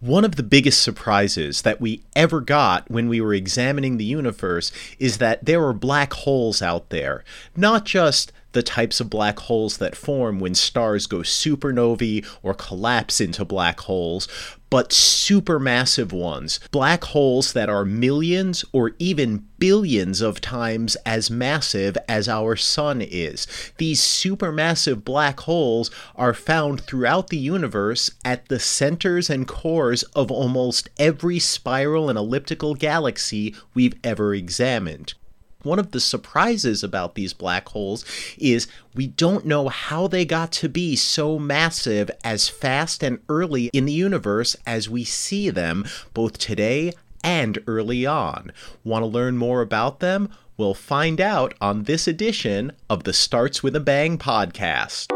One of the biggest surprises that we ever got when we were examining the universe is that there are black holes out there. Not just the types of black holes that form when stars go supernovae or collapse into black holes, but supermassive ones. Black holes that are millions or even billions of times as massive as our sun is. These supermassive black holes are found throughout the universe at the centers and cores of almost every spiral and elliptical galaxy we've ever examined. One of the surprises about these black holes is we don't know how they got to be so massive as fast and early in the universe as we see them both today and early on. Want to learn more about them? We'll find out on this edition of the Starts with a Bang podcast.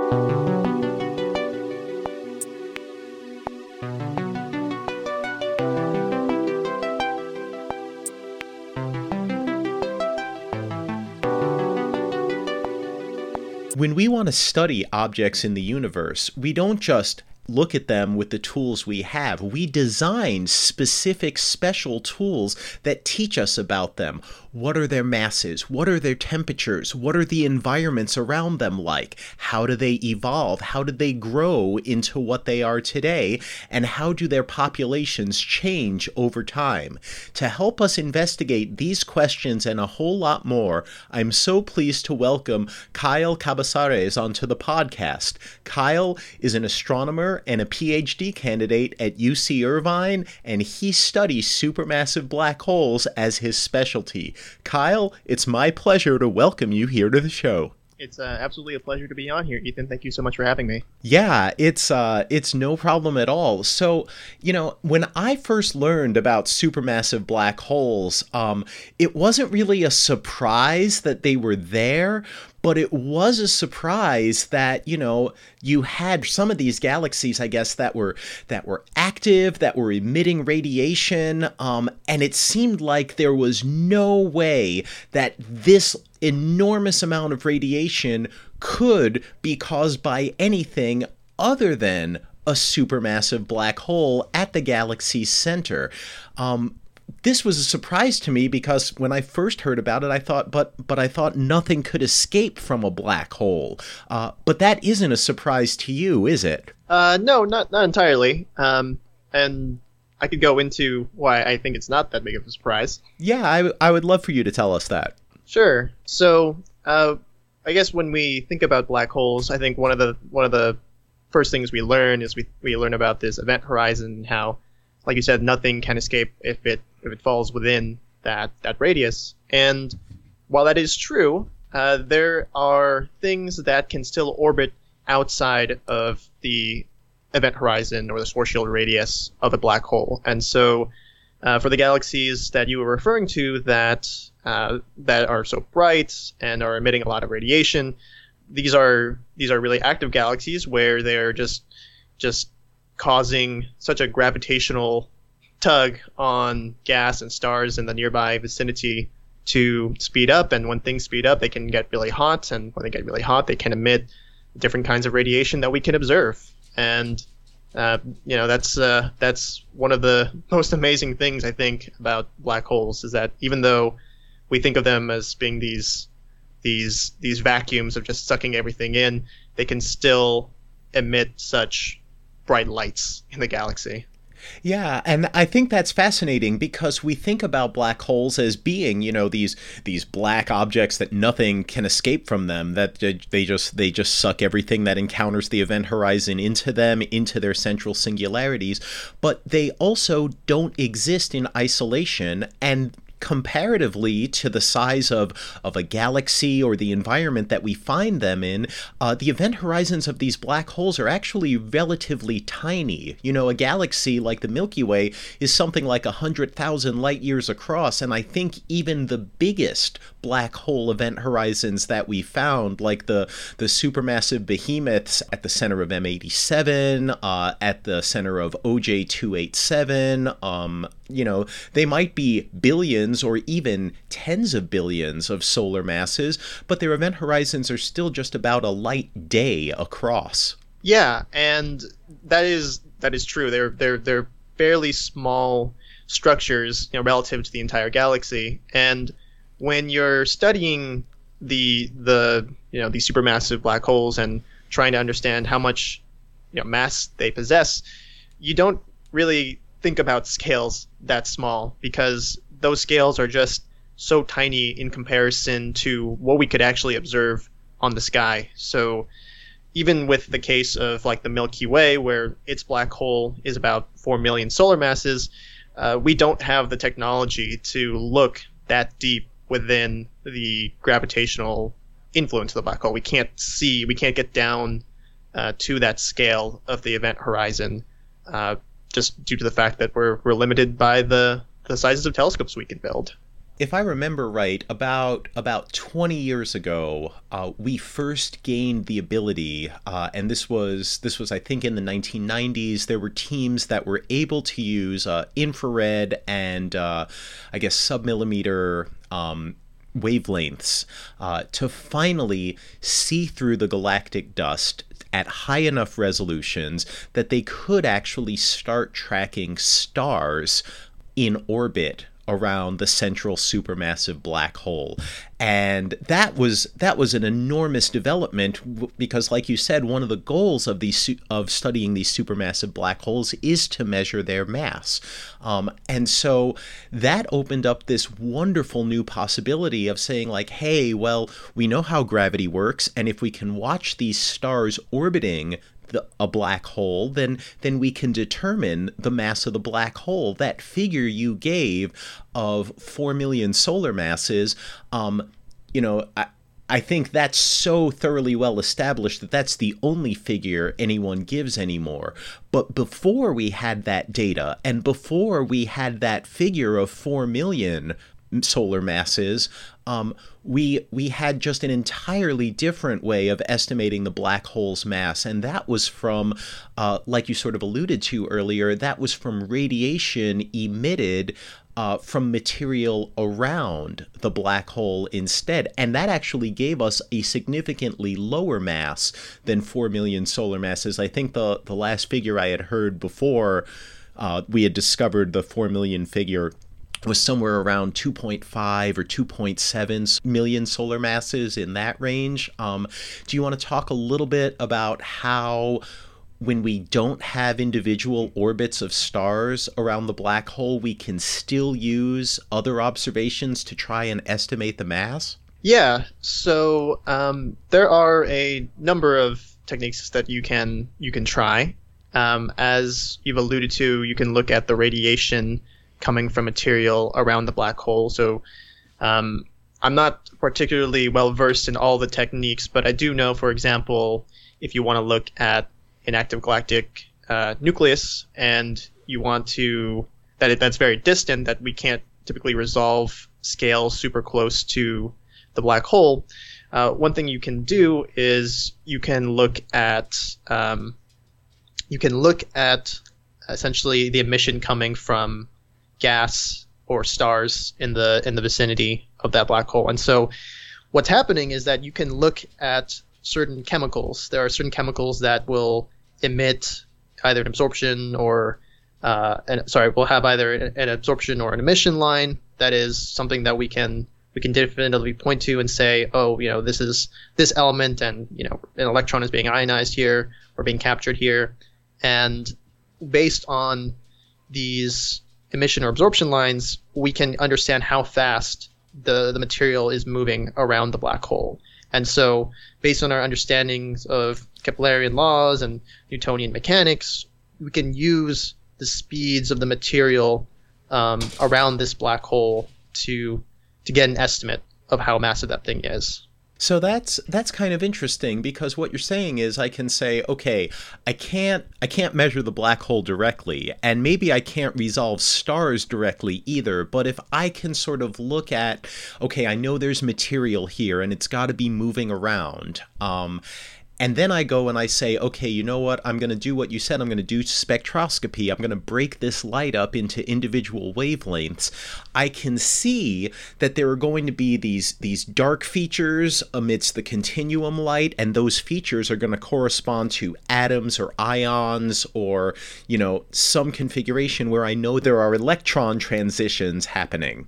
When we want to study objects in the universe, we don't just look at them with the tools we have. We design specific special tools that teach us about them. What are their masses? What are their temperatures? What are the environments around them like? How do they evolve? How did they grow into what they are today? And how do their populations change over time? To help us investigate these questions and a whole lot more, I'm so pleased to welcome Kyle Cabasares onto the podcast. Kyle is an astronomer and a PhD candidate at UC Irvine, and he studies supermassive black holes as his specialty. Kyle, it's my pleasure to welcome you here to the show. It's uh, absolutely a pleasure to be on here, Ethan. Thank you so much for having me. Yeah, it's uh, it's no problem at all. So, you know, when I first learned about supermassive black holes, um, it wasn't really a surprise that they were there, but it was a surprise that you know you had some of these galaxies i guess that were that were active that were emitting radiation um, and it seemed like there was no way that this enormous amount of radiation could be caused by anything other than a supermassive black hole at the galaxy's center um, this was a surprise to me because when I first heard about it, I thought, but but I thought nothing could escape from a black hole. Uh, but that isn't a surprise to you, is it? Uh, no, not not entirely. Um, and I could go into why I think it's not that big of a surprise. Yeah, I, I would love for you to tell us that. Sure. So, uh, I guess when we think about black holes, I think one of the one of the first things we learn is we we learn about this event horizon, how, like you said, nothing can escape if it if it falls within that that radius. And while that is true, uh, there are things that can still orbit outside of the event horizon or the Schwarzschild radius of a black hole. And so, uh, for the galaxies that you were referring to that uh, that are so bright and are emitting a lot of radiation, these are these are really active galaxies where they're just just causing such a gravitational tug on gas and stars in the nearby vicinity to speed up. And when things speed up, they can get really hot. And when they get really hot, they can emit different kinds of radiation that we can observe. And uh, you know that's uh, that's one of the most amazing things I think about black holes is that even though we think of them as being these these these vacuums of just sucking everything in, they can still emit such bright lights in the galaxy. Yeah, and I think that's fascinating because we think about black holes as being, you know, these these black objects that nothing can escape from them, that they just they just suck everything that encounters the event horizon into them, into their central singularities, but they also don't exist in isolation and comparatively to the size of, of a galaxy or the environment that we find them in, uh, the event horizons of these black holes are actually relatively tiny. You know, a galaxy like the Milky Way is something like 100,000 light years across, and I think even the biggest black hole event horizons that we found, like the, the supermassive behemoths at the center of M87, uh, at the center of OJ 287, um, you know, they might be billions or even tens of billions of solar masses, but their event horizons are still just about a light day across. Yeah, and that is that is true. They're they're they're fairly small structures, you know, relative to the entire galaxy. And when you're studying the the you know these supermassive black holes and trying to understand how much you know mass they possess, you don't really think about scales that small because those scales are just so tiny in comparison to what we could actually observe on the sky. So even with the case of like the Milky Way, where its black hole is about 4 million solar masses, uh, we don't have the technology to look that deep within the gravitational influence of the black hole. We can't see, we can't get down uh, to that scale of the event horizon, uh, just due to the fact that we're, we're limited by the, the sizes of telescopes we can build if I remember right, about about 20 years ago, uh, we first gained the ability, uh, and this was this was I think in the 1990s. There were teams that were able to use uh, infrared and uh, I guess submillimeter. Um, wavelengths uh, to finally see through the galactic dust at high enough resolutions that they could actually start tracking stars in orbit around the central supermassive black hole. And that was that was an enormous development because like you said one of the goals of these of studying these supermassive black holes is to measure their mass. Um, and so that opened up this wonderful new possibility of saying like hey well we know how gravity works and if we can watch these stars orbiting the, a black hole, then then we can determine the mass of the black hole. That figure you gave of four million solar masses, um, you know, I, I think that's so thoroughly well established that that's the only figure anyone gives anymore. But before we had that data, and before we had that figure of four million solar masses, um, we we had just an entirely different way of estimating the black hole's mass, and that was from, uh, like you sort of alluded to earlier, that was from radiation emitted uh, from material around the black hole instead. And that actually gave us a significantly lower mass than 4 million solar masses. I think the, the last figure I had heard before uh, we had discovered the 4 million figure was somewhere around 2.5 or 2.7 million solar masses in that range. Um, do you want to talk a little bit about how? When we don't have individual orbits of stars around the black hole, we can still use other observations to try and estimate the mass? Yeah, so um, there are a number of techniques that you can you can try. Um, as you've alluded to, you can look at the radiation coming from material around the black hole. So um, I'm not particularly well versed in all the techniques, but I do know, for example, if you want to look at an active galactic uh, nucleus and you want to that it, that's very distant, that we can't typically resolve scales super close to the black hole. Uh, one thing you can do is you can look at um, you can look at essentially the emission coming from gas or stars in the in the vicinity of that black hole. And so what's happening is that you can look at certain chemicals. There are certain chemicals that will emit either an absorption or uh, an, sorry, will have either an absorption or an emission line. That is something that we can we can definitively point to and say, oh, you know, this is this element, and you know, an electron is being ionized here or being captured here, and based on these emission or absorption lines, we can understand how fast the, the material is moving around the black hole. And so, based on our understandings of Keplerian laws and Newtonian mechanics, we can use the speeds of the material um, around this black hole to to get an estimate of how massive that thing is. So that's that's kind of interesting because what you're saying is I can say, okay, I can't I can't measure the black hole directly, and maybe I can't resolve stars directly either, but if I can sort of look at, okay, I know there's material here and it's got to be moving around. Um, and then I go and I say, okay, you know what? I'm going to do what you said. I'm going to do spectroscopy. I'm going to break this light up into individual wavelengths. I can see that there are going to be these these dark features amidst the continuum light, and those features are going to correspond to atoms or ions or you know some configuration where I know there are electron transitions happening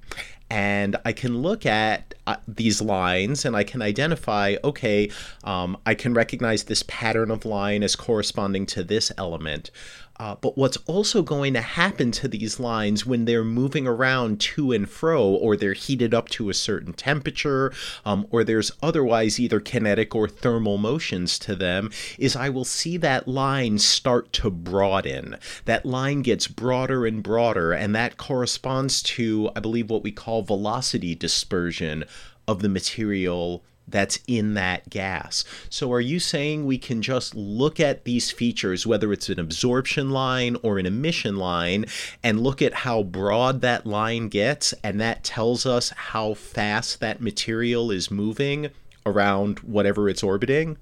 and I can look at uh, these lines and I can identify, okay, um, I can recognize this pattern of line as corresponding to this element. Uh, but what's also going to happen to these lines when they're moving around to and fro, or they're heated up to a certain temperature, um, or there's otherwise either kinetic or thermal motions to them, is I will see that line start to broaden. That line gets broader and broader, and that corresponds to, I believe, what we call velocity dispersion of the material that's in that gas. So, are you saying we can just look at these features, whether it's an absorption line or an emission line, and look at how broad that line gets, and that tells us how fast that material is moving around whatever it's orbiting?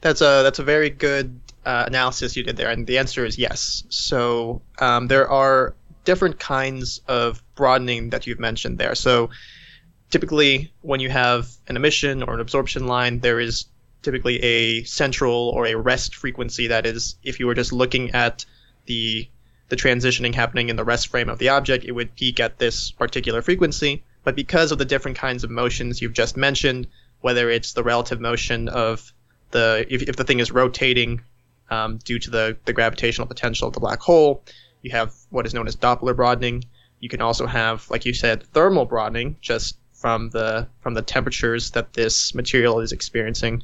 That's a that's a very good uh, analysis you did there, and the answer is yes. So um, there are different kinds of broadening that you've mentioned there. So typically when you have an emission or an absorption line, there is typically a central or a rest frequency that is if you were just looking at the the transitioning happening in the rest frame of the object, it would peak at this particular frequency. But because of the different kinds of motions you've just mentioned, whether it's the relative motion of the if, if the thing is rotating um, due to the, the gravitational potential of the black hole, you have what is known as Doppler broadening. You can also have, like you said, thermal broadening, just from the from the temperatures that this material is experiencing,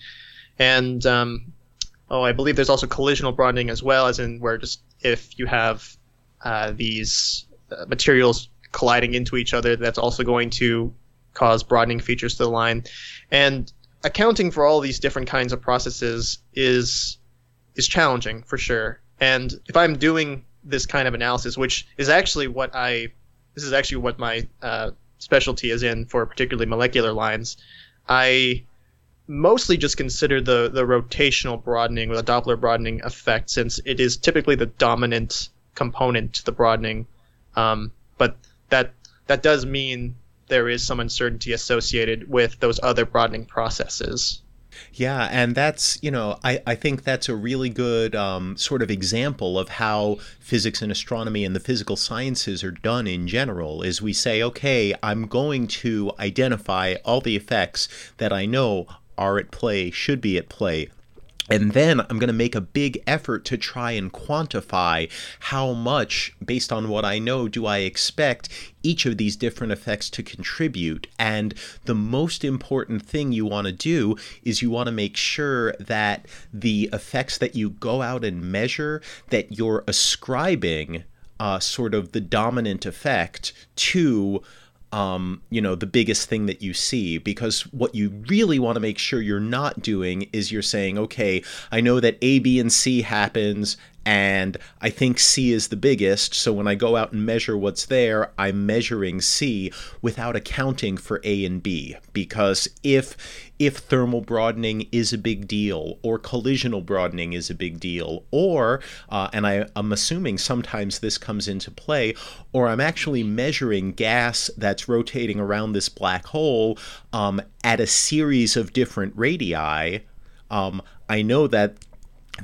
and um, oh, I believe there's also collisional broadening as well, as in where just if you have uh, these uh, materials colliding into each other, that's also going to cause broadening features to the line, and accounting for all these different kinds of processes is is challenging for sure. And if I'm doing this kind of analysis, which is actually what I this is actually what my uh, specialty is in for particularly molecular lines, I mostly just consider the, the rotational broadening or the Doppler broadening effect since it is typically the dominant component to the broadening. Um, but that that does mean there is some uncertainty associated with those other broadening processes. Yeah, and that's, you know, I, I think that's a really good um, sort of example of how physics and astronomy and the physical sciences are done in general is we say, okay, I'm going to identify all the effects that I know are at play, should be at play and then I'm going to make a big effort to try and quantify how much, based on what I know, do I expect each of these different effects to contribute. And the most important thing you want to do is you want to make sure that the effects that you go out and measure, that you're ascribing uh, sort of the dominant effect to um, you know, the biggest thing that you see. Because what you really want to make sure you're not doing is you're saying, okay, I know that A, B, and C happens, and I think C is the biggest. So when I go out and measure what's there, I'm measuring C without accounting for A and B. Because if if thermal broadening is a big deal, or collisional broadening is a big deal, or uh, and I, I'm assuming sometimes this comes into play, or I'm actually measuring gas that's rotating around this black hole um, at a series of different radii. Um, I know that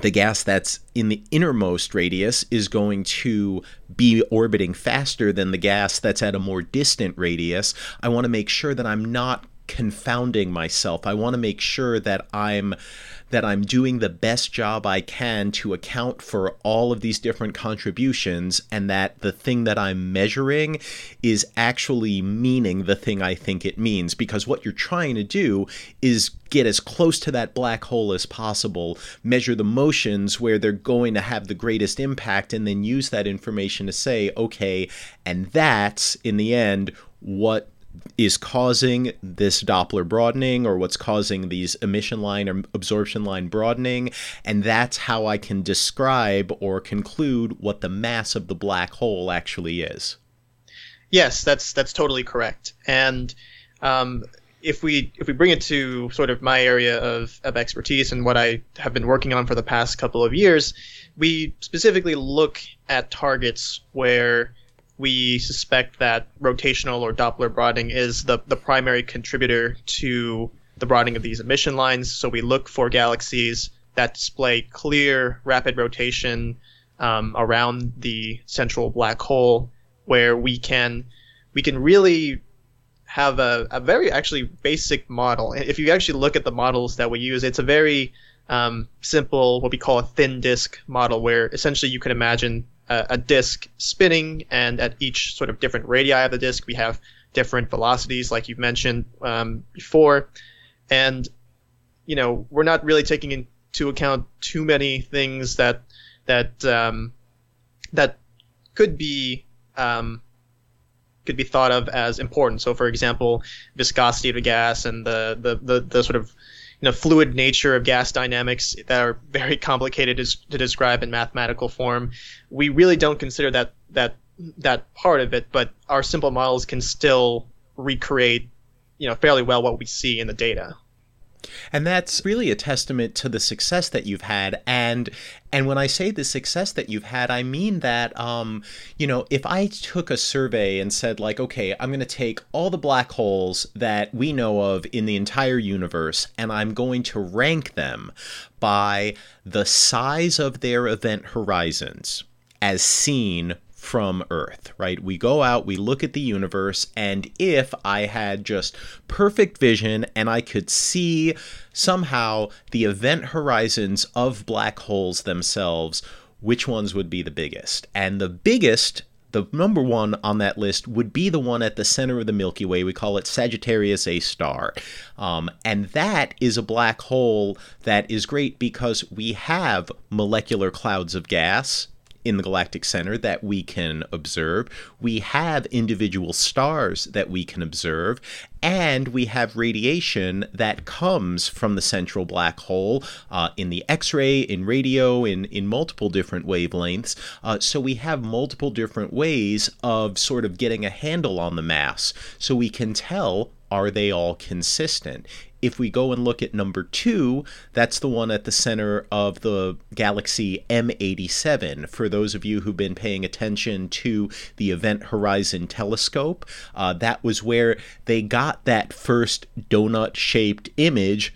the gas that's in the innermost radius is going to be orbiting faster than the gas that's at a more distant radius. I want to make sure that I'm not confounding myself. I want to make sure that I'm that I'm doing the best job I can to account for all of these different contributions and that the thing that I'm measuring is actually meaning the thing I think it means. Because what you're trying to do is get as close to that black hole as possible, measure the motions where they're going to have the greatest impact, and then use that information to say, okay, and that's in the end what is causing this Doppler broadening or what's causing these emission line or absorption line broadening. And that's how I can describe or conclude what the mass of the black hole actually is. Yes, that's that's totally correct. And um, if we if we bring it to sort of my area of, of expertise and what I have been working on for the past couple of years, we specifically look at targets where we suspect that rotational or Doppler broadening is the, the primary contributor to the broadening of these emission lines. So we look for galaxies that display clear rapid rotation um, around the central black hole, where we can we can really have a, a very actually basic model. If you actually look at the models that we use, it's a very um, simple, what we call a thin disk model, where essentially you can imagine a, a disk spinning, and at each sort of different radii of the disk, we have different velocities, like you've mentioned um, before. And, you know, we're not really taking into account too many things that that um, that could be um, could be thought of as important. So, for example, viscosity of a gas and the, the, the, the sort of you know fluid nature of gas dynamics that are very complicated to describe in mathematical form. We really don't consider that that that part of it, but our simple models can still recreate you know fairly well what we see in the data. And that's really a testament to the success that you've had. And and when I say the success that you've had, I mean that um, you know, if I took a survey and said like, okay, I'm going to take all the black holes that we know of in the entire universe and I'm going to rank them by the size of their event horizons as seen from Earth, right? We go out, we look at the universe, and if I had just perfect vision and I could see somehow the event horizons of black holes themselves, which ones would be the biggest? And the biggest the number one on that list would be the one at the center of the Milky Way. We call it Sagittarius A star. Um, and that is a black hole that is great because we have molecular clouds of gas in the galactic center that we can observe. We have individual stars that we can observe. And we have radiation that comes from the central black hole uh, in the X ray, in radio, in, in multiple different wavelengths. Uh, so we have multiple different ways of sort of getting a handle on the mass. So we can tell are they all consistent? If we go and look at number two, that's the one at the center of the galaxy M87. For those of you who've been paying attention to the Event Horizon Telescope, uh, that was where they got that first donut shaped image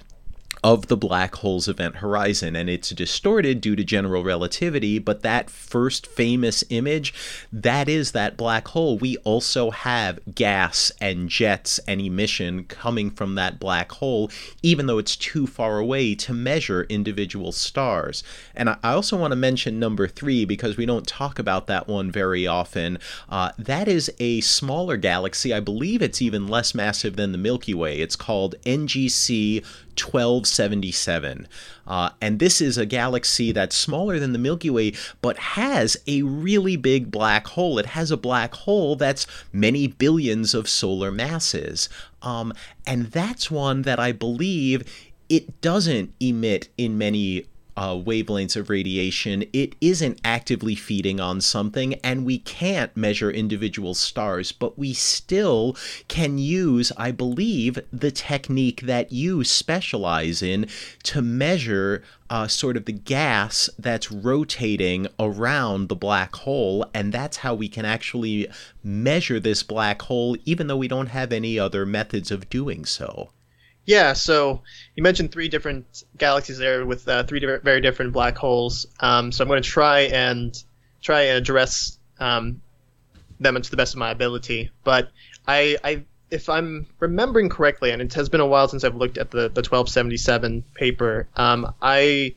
of the black hole's event horizon. And it's distorted due to general relativity, but that first famous image, that is that black hole. We also have gas and jets and emission coming from that black hole, even though it's too far away to measure individual stars. And I also want to mention number three because we don't talk about that one very often. Uh, that is a smaller galaxy. I believe it's even less massive than the Milky Way. It's called NGC 1277. Uh, and this is a galaxy that's smaller than the Milky Way, but has a really big black hole. It has a black hole that's many billions of solar masses. Um, and that's one that I believe it doesn't emit in many uh, wavelengths of radiation, it isn't actively feeding on something, and we can't measure individual stars, but we still can use, I believe, the technique that you specialize in to measure uh, sort of the gas that's rotating around the black hole, and that's how we can actually measure this black hole, even though we don't have any other methods of doing so. Yeah, so you mentioned three different galaxies there with uh, three different, very different black holes. Um, so I'm going to try and try and address um, them to the best of my ability. But I, I, if I'm remembering correctly, and it has been a while since I've looked at the, the 1277 paper, um, I,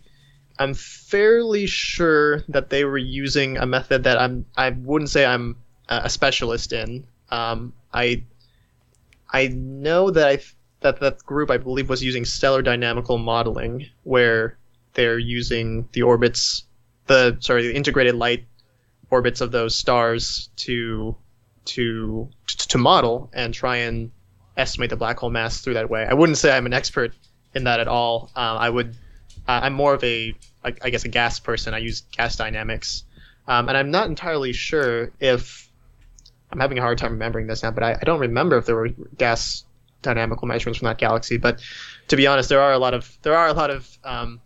I'm fairly sure that they were using a method that I'm, I wouldn't say I'm a specialist in. Um, I, I know that I that that group I believe was using stellar dynamical modeling, where they're using the orbits, the sorry, the integrated light orbits of those stars to to to model and try and estimate the black hole mass through that way. I wouldn't say I'm an expert in that at all. Uh, I would. Uh, I'm more of a, I, I guess, a gas person. I use gas dynamics, um, and I'm not entirely sure if I'm having a hard time remembering this now, but I, I don't remember if there were gas dynamical measurements from that galaxy. But to be honest, there are a lot of there are a lot of um,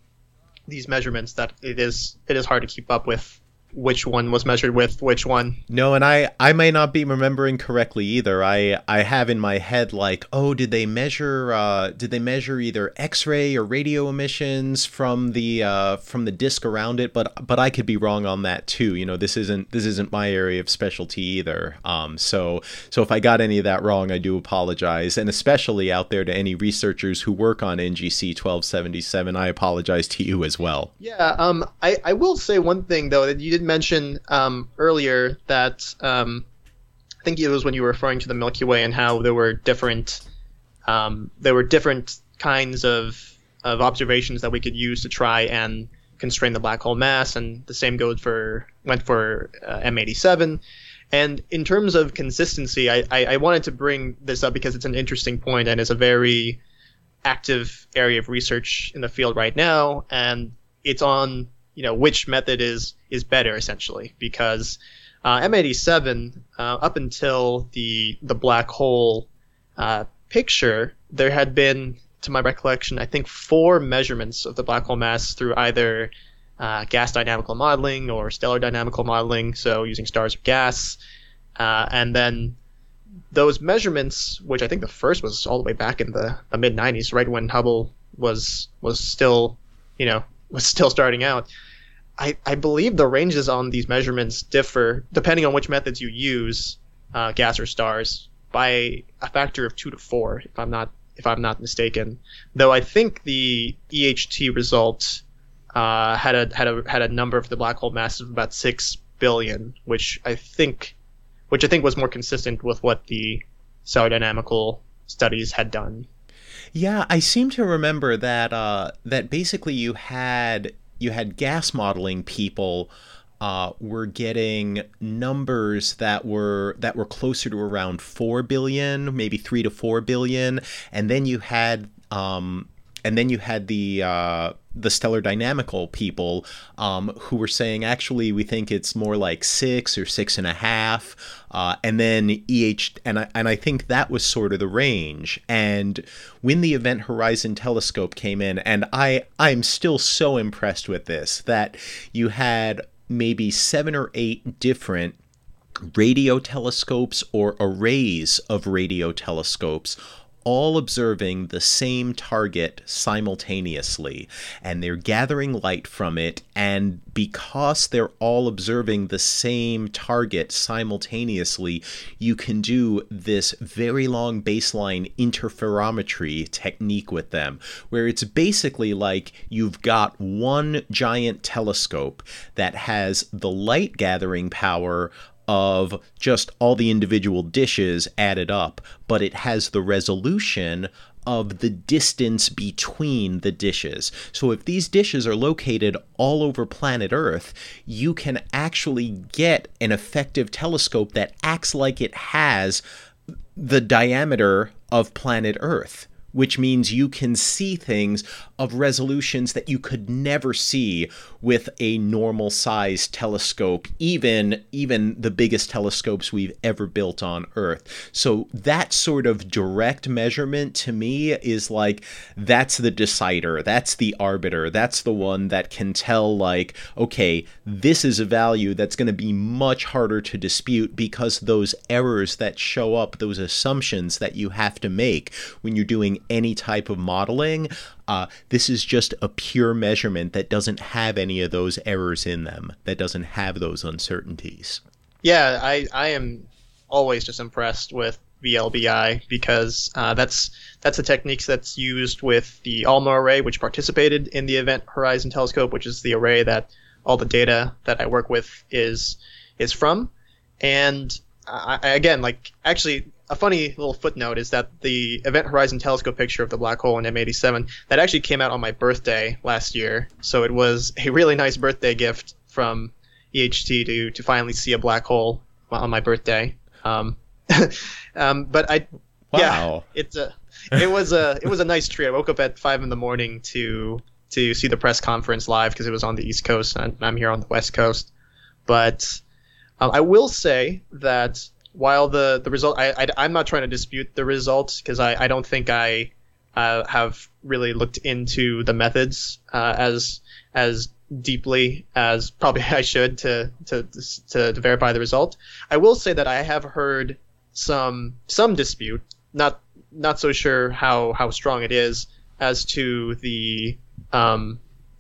these measurements that it is it is hard to keep up with which one was measured with which one. No, and I I may not be remembering correctly either. I I have in my head like, oh, did they measure uh, did they measure either X-ray or radio emissions from the uh, from the disk around it? But but I could be wrong on that too. You know, this isn't this isn't my area of specialty either. Um, so so if I got any of that wrong, I do apologize, and especially out there to any researchers who work on NGC 1277, I apologize to you as well. Yeah. Um. I I will say one thing though that you did mention um, earlier that um, I think it was when you were referring to the Milky Way and how there were different um, there were different kinds of of observations that we could use to try and constrain the black hole mass, and the same goes for went for uh, M87. And in terms of consistency, I, I, I wanted to bring this up because it's an interesting point and it's a very active area of research in the field right now, and it's on you know which method is is better essentially because uh, M87 uh, up until the the black hole uh, picture there had been to my recollection I think four measurements of the black hole mass through either uh, gas dynamical modeling or stellar dynamical modeling so using stars or gas uh, and then those measurements which I think the first was all the way back in the, the mid 90s right when Hubble was was still you know was still starting out. I, I believe the ranges on these measurements differ depending on which methods you use, uh, gas or stars, by a factor of two to four, if I'm not if I'm not mistaken. Though I think the EHT result uh, had a had a had a number for the black hole mass of about six billion, which I think which I think was more consistent with what the stellar dynamical studies had done. Yeah, I seem to remember that uh, that basically you had you had gas modeling people uh, were getting numbers that were that were closer to around four billion, maybe three to four billion, and then you had um, and then you had the uh, the stellar dynamical people um, who were saying actually we think it's more like six or six and a half. Uh, and then eh and I, and I think that was sort of the range. And when the event horizon telescope came in and i i'm still so impressed with this that you had maybe seven or eight different radio telescopes or arrays of radio telescopes all observing the same target simultaneously and they're gathering light from it and because they're all observing the same target simultaneously you can do this very long baseline interferometry technique with them where it's basically like you've got one giant telescope that has the light gathering power of just all the individual dishes added up, but it has the resolution of the distance between the dishes. So if these dishes are located all over planet Earth, you can actually get an effective telescope that acts like it has the diameter of planet Earth which means you can see things of resolutions that you could never see with a normal sized telescope even even the biggest telescopes we've ever built on earth so that sort of direct measurement to me is like that's the decider that's the arbiter that's the one that can tell like okay this is a value that's going to be much harder to dispute because those errors that show up those assumptions that you have to make when you're doing any type of modeling. Uh, this is just a pure measurement that doesn't have any of those errors in them, that doesn't have those uncertainties. Yeah, I, I am always just impressed with VLBI because uh, that's that's a technique that's used with the ALMA array, which participated in the Event Horizon Telescope, which is the array that all the data that I work with is is from. And I, again, like actually, a funny little footnote is that the Event Horizon Telescope picture of the black hole in M87 that actually came out on my birthday last year. So it was a really nice birthday gift from EHT to to finally see a black hole on my birthday. Um, um, but I, wow. yeah, it's a it was a it was a nice treat. I woke up at five in the morning to to see the press conference live because it was on the East Coast and I'm here on the West Coast. But um, I will say that while the the result, I, I am not trying to dispute the results because I I don't think I uh, have really looked into the methods uh, as as deeply as probably I should to, to to to verify the result. I will say that I have heard some some dispute, not not so sure how how strong it is as to the um,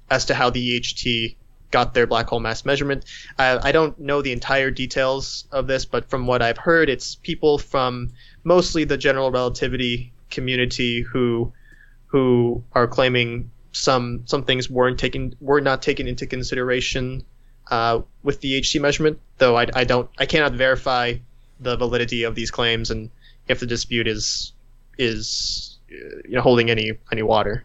as to how the EHT got their black hole mass measurement. I, I don't know the entire details of this, but from what I've heard, it's people from mostly the general relativity community who who are claiming some some things weren't taken were not taken into consideration uh, with the EHT measurement. Though I, I don't I cannot verify the validity of these claims and if the dispute is is you know holding any any water.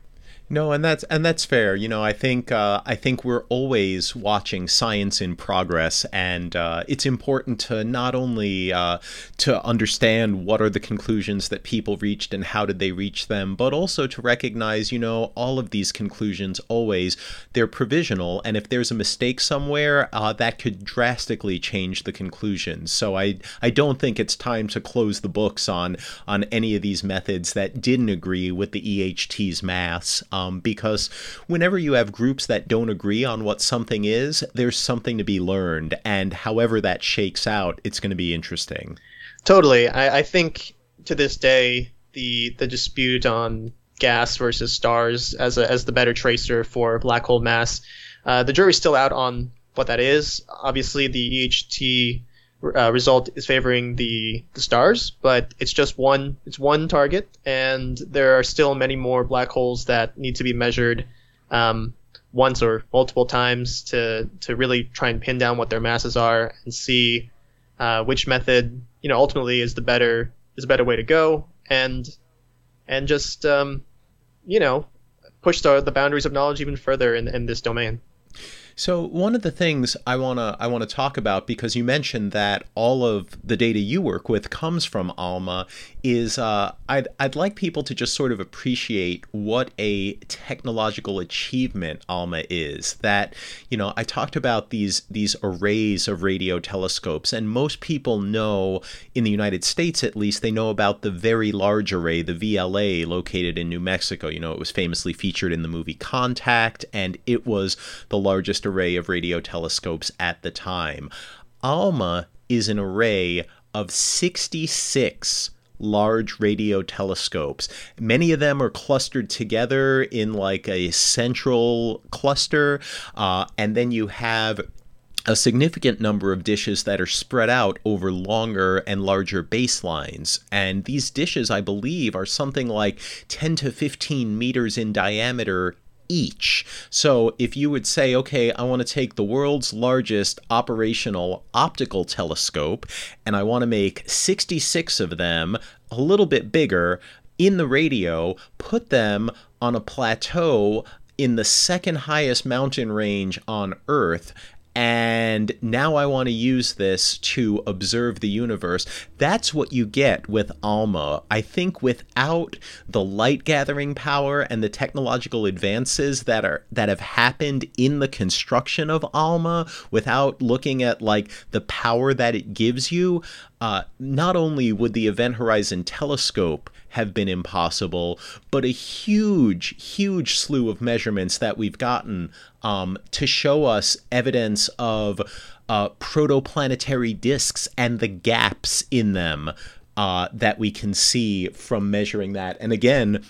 No, and that's and that's fair. You know, I think uh, I think we're always watching science in progress, and uh, it's important to not only uh, to understand what are the conclusions that people reached and how did they reach them, but also to recognize, you know, all of these conclusions always they're provisional, and if there's a mistake somewhere, uh, that could drastically change the conclusions. So I I don't think it's time to close the books on on any of these methods that didn't agree with the EHT's mass um, because whenever you have groups that don't agree on what something is, there's something to be learned, and however that shakes out, it's going to be interesting. Totally, I, I think to this day the the dispute on gas versus stars as a, as the better tracer for black hole mass, uh, the jury's still out on what that is. Obviously, the EHT uh, result is favoring the, the stars, but it's just one it's one target, and there are still many more black holes that need to be measured um, once or multiple times to to really try and pin down what their masses are and see uh, which method you know ultimately is the better is a better way to go, and and just um, you know push the, the boundaries of knowledge even further in, in this domain. So one of the things I wanna I wanna talk about because you mentioned that all of the data you work with comes from ALMA is uh, I'd I'd like people to just sort of appreciate what a technological achievement ALMA is. That you know I talked about these these arrays of radio telescopes, and most people know in the United States at least they know about the Very Large Array, the VLA, located in New Mexico. You know it was famously featured in the movie Contact, and it was the largest array of radio telescopes at the time. ALMA is an array of 66 large radio telescopes. Many of them are clustered together in like a central cluster, uh, and then you have a significant number of dishes that are spread out over longer and larger baselines. And these dishes, I believe, are something like 10 to 15 meters in diameter each. So if you would say, okay, I want to take the world's largest operational optical telescope and I want to make 66 of them a little bit bigger in the radio, put them on a plateau in the second highest mountain range on Earth, and now I want to use this to observe the universe. That's what you get with ALMA. I think without the light gathering power and the technological advances that are that have happened in the construction of ALMA, without looking at like the power that it gives you, uh, not only would the Event Horizon Telescope have been impossible, but a huge, huge slew of measurements that we've gotten um, to show us evidence of uh, protoplanetary disks and the gaps in them uh, that we can see from measuring that. And again,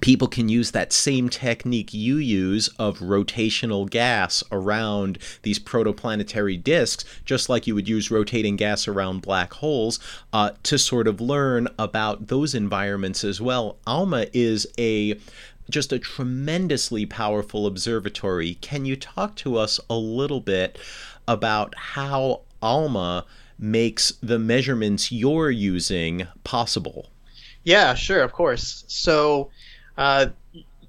people can use that same technique you use of rotational gas around these protoplanetary disks, just like you would use rotating gas around black holes, uh, to sort of learn about those environments as well. ALMA is a just a tremendously powerful observatory. Can you talk to us a little bit about how ALMA makes the measurements you're using possible? Yeah, sure, of course. So uh,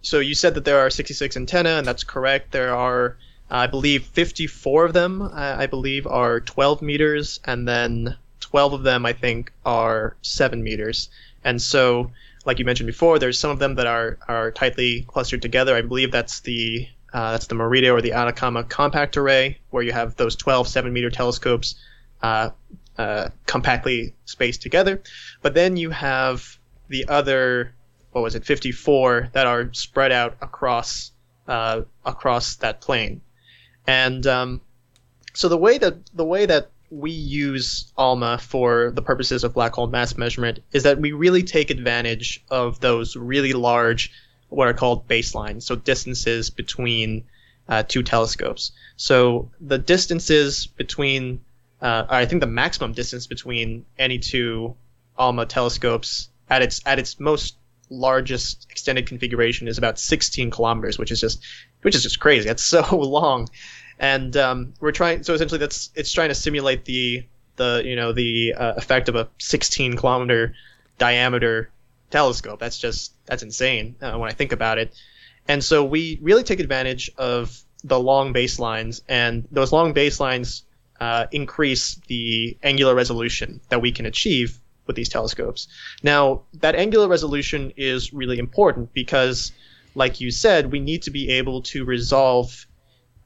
so you said that there are 66 antennae, and that's correct. There are, I believe, 54 of them. I, I believe are 12 meters, and then 12 of them, I think, are seven meters. And so, like you mentioned before, there's some of them that are are tightly clustered together. I believe that's the uh, that's the Morita or the Atacama compact array, where you have those 12 seven meter telescopes uh, uh, compactly spaced together. But then you have the other, what was it, 54 that are spread out across uh, across that plane. And um, so the way that the way that we use ALMA for the purposes of black hole mass measurement is that we really take advantage of those really large, what are called baselines, so distances between uh, two telescopes. So the distances between, uh, I think the maximum distance between any two ALMA telescopes at its at its most largest extended configuration is about 16 kilometers, which is just which is just crazy. That's so long and um, we're trying. So essentially, that's it's trying to simulate the the you know the uh, effect of a 16 kilometer diameter telescope. That's just that's insane uh, when I think about it. And so we really take advantage of the long baselines, and those long baselines uh, increase the angular resolution that we can achieve with these telescopes. Now, that angular resolution is really important because, like you said, we need to be able to resolve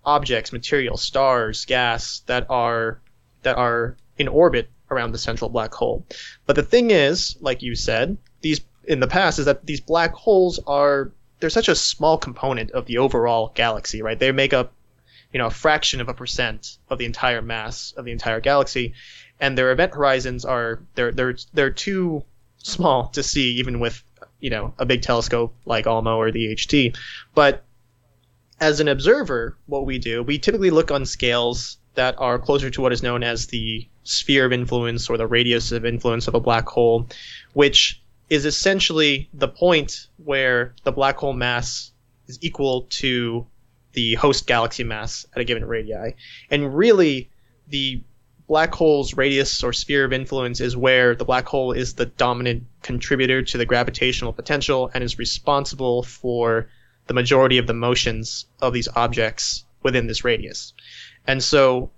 objects, material, stars, gas that are that are in orbit around the central black hole. But the thing is, like you said, these in the past is that these black holes are they're such a small component of the overall galaxy, right? They make up, you know, a fraction of a percent of the entire mass of the entire galaxy, and their event horizons are they're they're they're too small to see even with you know a big telescope like ALMA or the EHT. But as an observer, what we do, we typically look on scales that are closer to what is known as the sphere of influence or the radius of influence of a black hole, which is essentially the point where the black hole mass is equal to the host galaxy mass at a given radii. And really, the black hole's radius or sphere of influence is where the black hole is the dominant contributor to the gravitational potential and is responsible for the majority of the motions of these objects within this radius. And so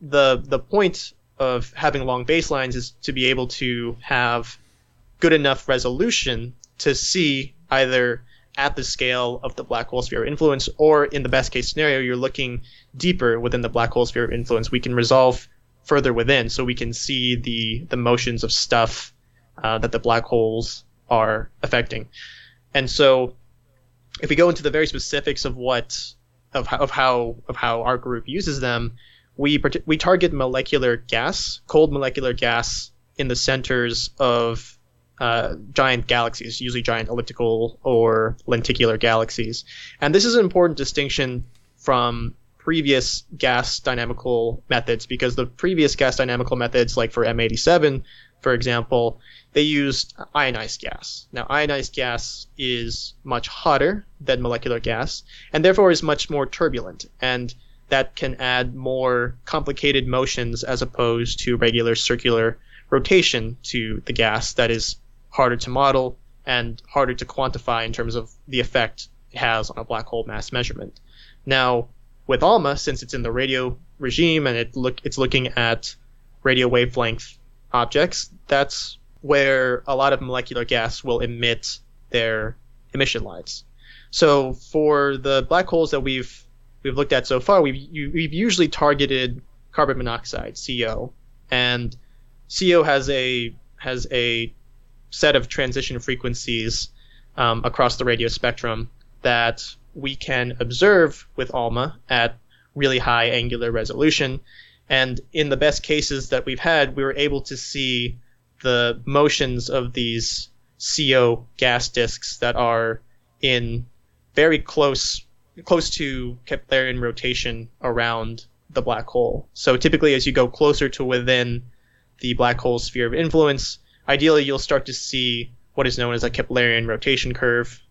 the the point of having long baselines is to be able to have good enough resolution to see either at the scale of the black hole sphere of influence or in the best case scenario you're looking deeper within the black hole sphere of influence we can resolve further within so we can see the the motions of stuff uh, that the black holes are affecting and so if we go into the very specifics of what of how of how, of how our group uses them, we we target molecular gas, cold molecular gas in the centers of uh, giant galaxies, usually giant elliptical or lenticular galaxies. And this is an important distinction from previous gas dynamical methods because the previous gas dynamical methods, like for M87, for example, they used ionized gas. Now, ionized gas is much hotter than molecular gas, and therefore is much more turbulent, and that can add more complicated motions as opposed to regular circular rotation to the gas that is harder to model and harder to quantify in terms of the effect it has on a black hole mass measurement. Now, with ALMA, since it's in the radio regime and it look it's looking at radio wavelength objects, that's where a lot of molecular gas will emit their emission lines. So for the black holes that we've we've looked at so far, we've we've usually targeted carbon monoxide (CO), and CO has a has a set of transition frequencies um, across the radio spectrum that we can observe with ALMA at really high angular resolution. And in the best cases that we've had, we were able to see the motions of these CO gas disks that are in very close close to Keplerian rotation around the black hole. So typically as you go closer to within the black hole sphere of influence, ideally you'll start to see what is known as a Keplerian rotation curve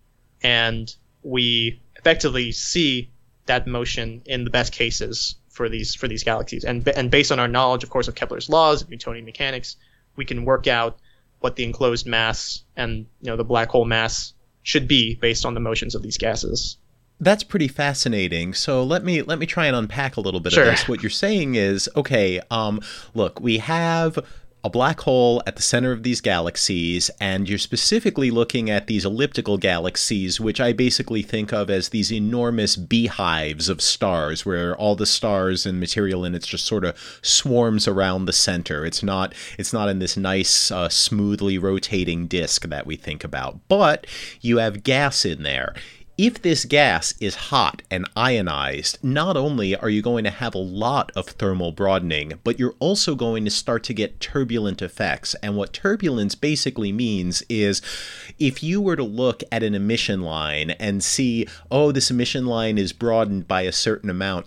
and we effectively see that motion in the best cases for these for these galaxies. And and based on our knowledge of course of Kepler's laws of Newtonian mechanics, we can work out what the enclosed mass and you know the black hole mass should be based on the motions of these gases. That's pretty fascinating. So let me let me try and unpack a little bit sure. of this. What you're saying is, okay, um, look, we have a black hole at the center of these galaxies, and you're specifically looking at these elliptical galaxies, which I basically think of as these enormous beehives of stars, where all the stars and material in it just sort of swarms around the center. It's not it's not in this nice, uh, smoothly rotating disk that we think about, but you have gas in there if this gas is hot and ionized, not only are you going to have a lot of thermal broadening, but you're also going to start to get turbulent effects. And what turbulence basically means is if you were to look at an emission line and see, oh, this emission line is broadened by a certain amount,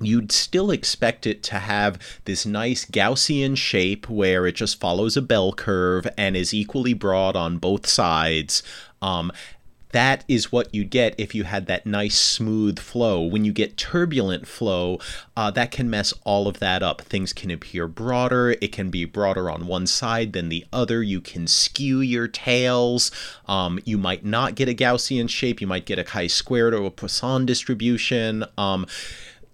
you'd still expect it to have this nice Gaussian shape where it just follows a bell curve and is equally broad on both sides. Um, that is what you get if you had that nice smooth flow. When you get turbulent flow, uh, that can mess all of that up. Things can appear broader. It can be broader on one side than the other. You can skew your tails. Um, you might not get a Gaussian shape. You might get a chi-squared or a Poisson distribution. Um,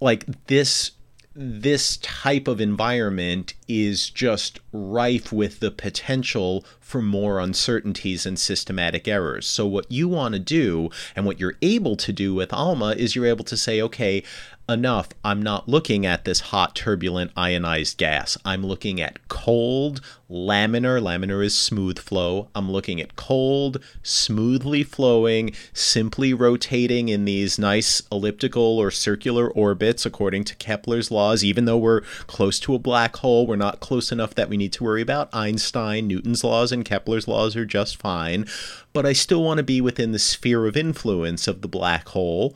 like this this type of environment is just rife with the potential for more uncertainties and systematic errors. So, what you want to do and what you're able to do with ALMA is you're able to say, okay, enough. I'm not looking at this hot, turbulent, ionized gas. I'm looking at cold, laminar. Laminar is smooth flow. I'm looking at cold, smoothly flowing, simply rotating in these nice elliptical or circular orbits according to Kepler's laws. Even though we're close to a black hole, we're not close enough that we need to worry about Einstein. Newton's laws and Kepler's laws are just fine. But I still want to be within the sphere of influence of the black hole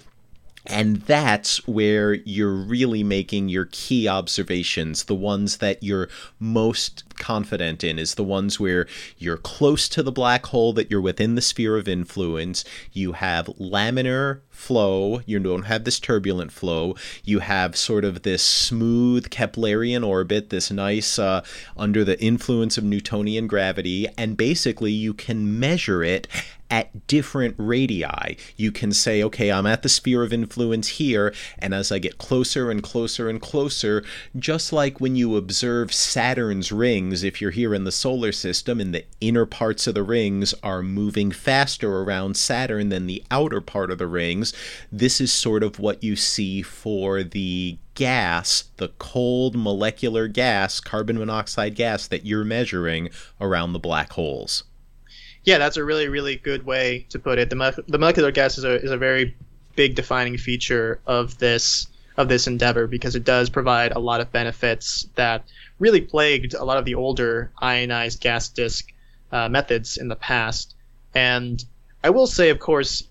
and that's where you're really making your key observations. The ones that you're most confident in is the ones where you're close to the black hole, that you're within the sphere of influence. You have laminar flow. You don't have this turbulent flow. You have sort of this smooth Keplerian orbit, this nice uh, under the influence of Newtonian gravity. And basically, you can measure it at different radii. You can say, okay, I'm at the sphere of influence here, and as I get closer and closer and closer, just like when you observe Saturn's rings, if you're here in the solar system and the inner parts of the rings are moving faster around Saturn than the outer part of the rings, this is sort of what you see for the gas, the cold molecular gas, carbon monoxide gas that you're measuring around the black holes. Yeah, that's a really, really good way to put it. The, mo- the molecular gas is a, is a very big defining feature of this of this endeavor because it does provide a lot of benefits that really plagued a lot of the older ionized gas disk uh, methods in the past. And I will say, of course,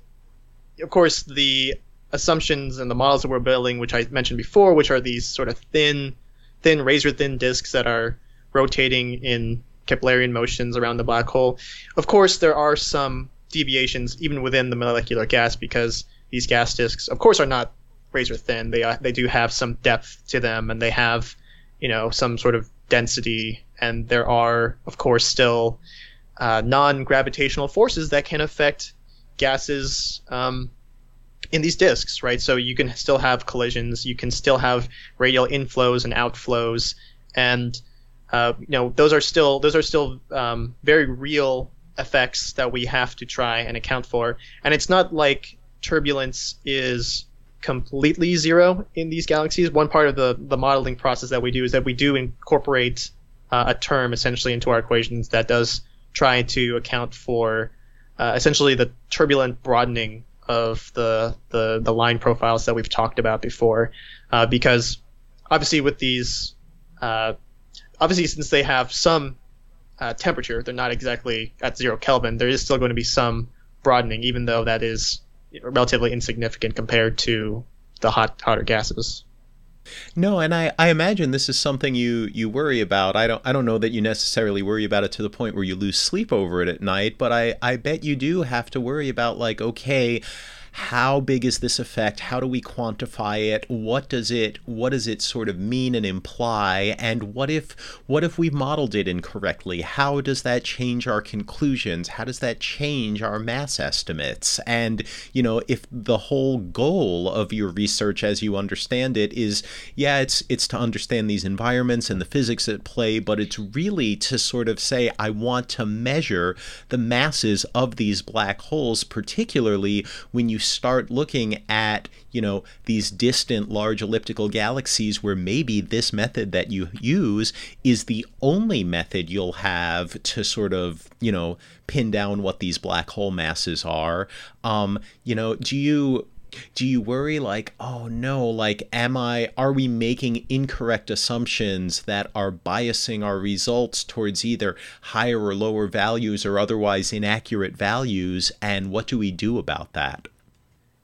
of course, the assumptions and the models that we're building, which I mentioned before, which are these sort of thin, thin razor thin disks that are rotating in Keplerian motions around the black hole. Of course, there are some deviations even within the molecular gas because these gas disks, of course, are not razor thin. They uh, they do have some depth to them, and they have you know some sort of density. And there are, of course, still uh, non-gravitational forces that can affect gases um, in these disks, right? So you can still have collisions, you can still have radial inflows and outflows, and uh, you know those are still those are still um, very real effects that we have to try and account for. And it's not like turbulence is completely zero in these galaxies. One part of the the modeling process that we do is that we do incorporate uh, a term essentially into our equations that does try to account for uh, essentially the turbulent broadening of the, the the line profiles that we've talked about before, uh, because obviously with these uh, obviously since they have some uh, temperature, they're not exactly at zero Kelvin. There is still going to be some broadening, even though that is relatively insignificant compared to the hot hotter gases. No, and I, I imagine this is something you, you worry about. I don't I don't know that you necessarily worry about it to the point where you lose sleep over it at night, but I, I bet you do have to worry about like, okay, how big is this effect? How do we quantify it? What does it what does it sort of mean and imply? And what if what if we've modeled it incorrectly? How does that change our conclusions? How does that change our mass estimates? And, you know, if the whole goal of your research as you understand it is yeah, it's it's to understand these environments and the physics at play, but it's really to sort of say I want to measure the masses of these black holes, particularly when you start looking at, you know, these distant large elliptical galaxies where maybe this method that you use is the only method you'll have to sort of, you know, pin down what these black hole masses are. Um, you know, do you do you worry like oh no like am i are we making incorrect assumptions that are biasing our results towards either higher or lower values or otherwise inaccurate values and what do we do about that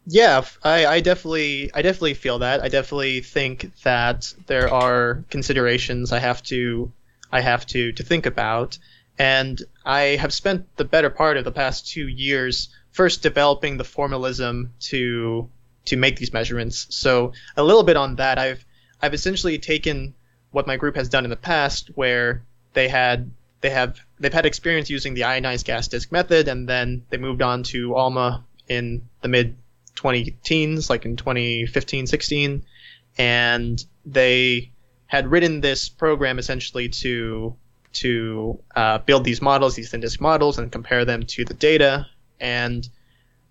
yeah I, I definitely i definitely feel that i definitely think that there are considerations i have to i have to to think about and i have spent the better part of the past two years first developing the formalism to to make these measurements. So a little bit on that, I've I've essentially taken what my group has done in the past, where they had they have they've had experience using the ionized gas disk method, and then they moved on to ALMA in the mid 20 teens, like in 2015, 16, and they had written this program essentially to to uh, build these models, these thin disk models, and compare them to the data and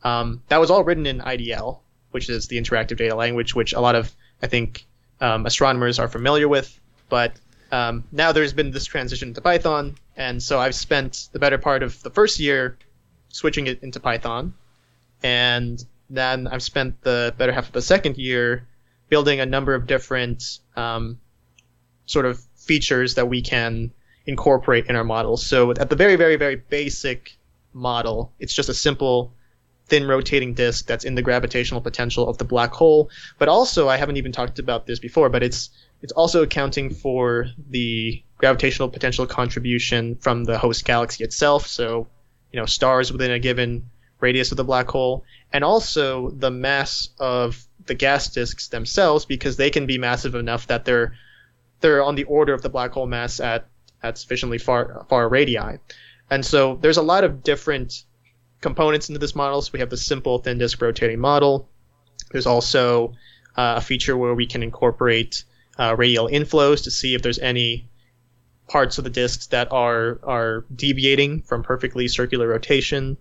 um, that was all written in IDL, which is the interactive data language, which a lot of I think um, astronomers are familiar with. But um, now there's been this transition to Python, and so I've spent the better part of the first year switching it into Python, and then I've spent the better half of the second year building a number of different um, sort of features that we can incorporate in our models. So at the very, very, very basic model. It's just a simple thin rotating disk that's in the gravitational potential of the black hole. But also, I haven't even talked about this before, but it's it's also accounting for the gravitational potential contribution from the host galaxy itself. So, you know, stars within a given radius of the black hole, and also the mass of the gas disks themselves, because they can be massive enough that they're they're on the order of the black hole mass at at sufficiently far far radii. And so there's a lot of different components into this model. So we have the simple thin disk rotating model. There's also uh, a feature where we can incorporate uh, radial inflows to see if there's any parts of the disks that are are deviating from perfectly circular rotation.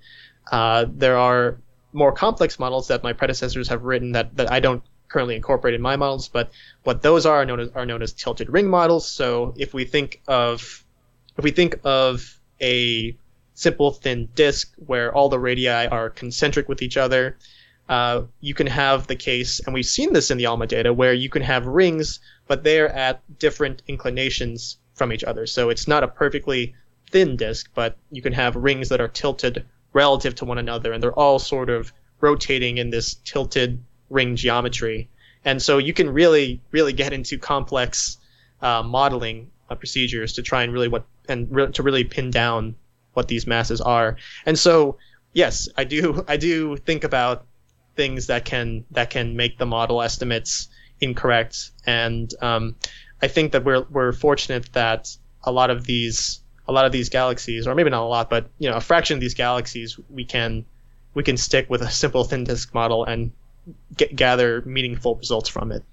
Uh, there are more complex models that my predecessors have written that, that I don't currently incorporate in my models, but what those are are known as, are known as tilted ring models. So if we think of if we think of a simple thin disk where all the radii are concentric with each other. Uh, you can have the case, and we've seen this in the ALMA data, where you can have rings, but they're at different inclinations from each other. So it's not a perfectly thin disk, but you can have rings that are tilted relative to one another, and they're all sort of rotating in this tilted ring geometry. And so you can really, really get into complex uh, modeling uh, procedures to try and really what and re- to really pin down what these masses are. And so, yes, I do I do think about things that can that can make the model estimates incorrect. And um, I think that we're we're fortunate that a lot of these a lot of these galaxies, or maybe not a lot, but you know, a fraction of these galaxies, we can we can stick with a simple thin disk model and get, gather meaningful results from it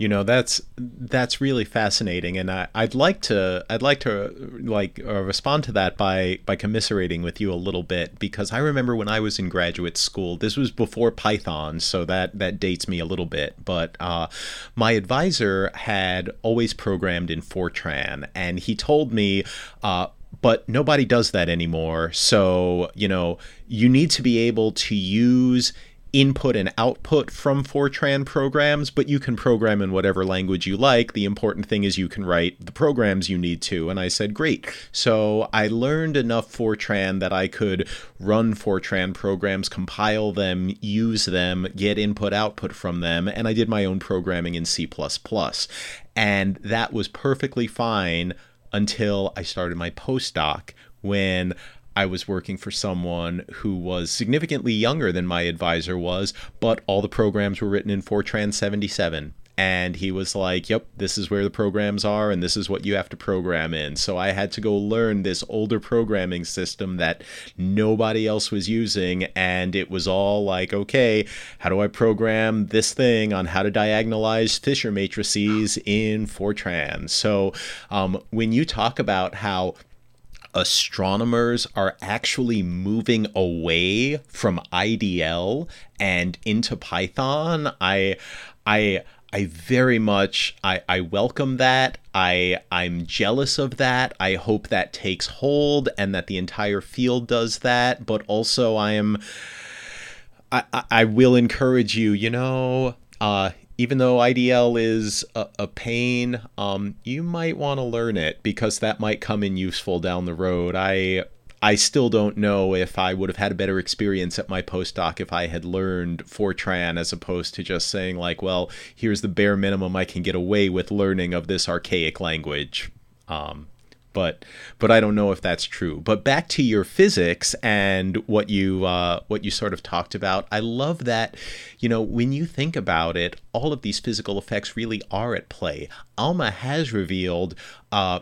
you know that's that's really fascinating. And I, would like to i'd like to like uh, respond to that by by commiserating with you a little bit because i remember when i was in graduate school this was before python so that that dates me a little bit but uh, my advisor had always programmed in fortran and he told me uh, but nobody does that anymore so you know you need to be able to use input and output from Fortran programs, but you can program in whatever language you like. The important thing is you can write the programs you need to. And I said, great. So I learned enough Fortran that I could run Fortran programs, compile them, use them, get input output from them, and I did my own programming in C. And that was perfectly fine until I started my postdoc when I was working for someone who was significantly younger than my advisor was, but all the programs were written in Fortran 77 and he was like, "Yep, this is where the programs are and this is what you have to program in." So I had to go learn this older programming system that nobody else was using and it was all like, "Okay, how do I program this thing on how to diagonalize Fisher matrices in Fortran?" So, um, when you talk about how astronomers are actually moving away from IDL and into Python, I I I very much I, I welcome that. I I'm jealous of that. I hope that takes hold and that the entire field does that. But also I am I, I, will encourage you, you know, uh, even though IDL is a, a pain, um, you might want to learn it because that might come in useful down the road. I I still don't know if I would have had a better experience at my postdoc if I had learned Fortran as opposed to just saying, like, well, here's the bare minimum I can get away with learning of this archaic language. Um, but but I don't know if that's true. But back to your physics and what you uh, what you sort of talked about. I love that you know when you think about it, all of these physical effects really are at play. Alma has revealed. Uh,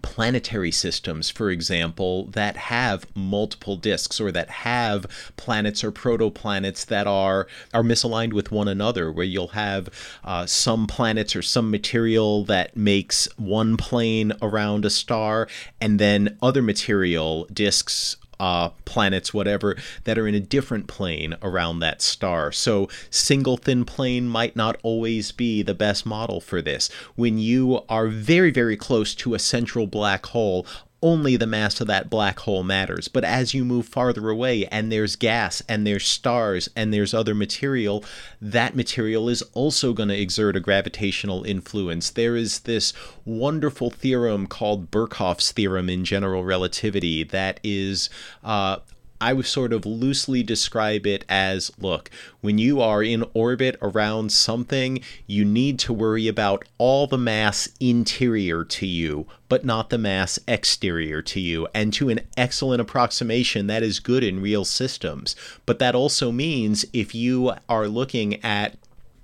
planetary systems, for example, that have multiple disks or that have planets or protoplanets that are are misaligned with one another, where you'll have uh, some planets or some material that makes one plane around a star, and then other material disks uh, planets, whatever, that are in a different plane around that star. So, single thin plane might not always be the best model for this. When you are very, very close to a central black hole, only the mass of that black hole matters. But as you move farther away and there's gas and there's stars and there's other material, that material is also going to exert a gravitational influence. There is this wonderful theorem called Birkhoff's theorem in general relativity that is uh, I would sort of loosely describe it as look, when you are in orbit around something, you need to worry about all the mass interior to you, but not the mass exterior to you. And to an excellent approximation, that is good in real systems. But that also means if you are looking at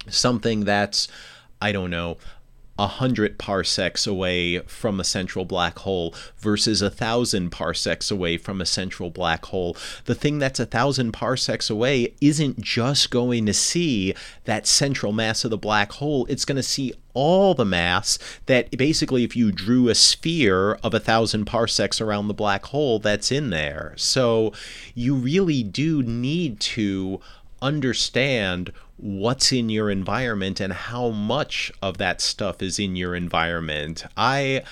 something that's, I don't know, a hundred parsecs away from a central black hole versus a thousand parsecs away from a central black hole. The thing that's a thousand parsecs away isn't just going to see that central mass of the black hole, it's going to see all the mass that basically if you drew a sphere of a thousand parsecs around the black hole that's in there. So you really do need to understand what's in your environment and how much of that stuff is in your environment. I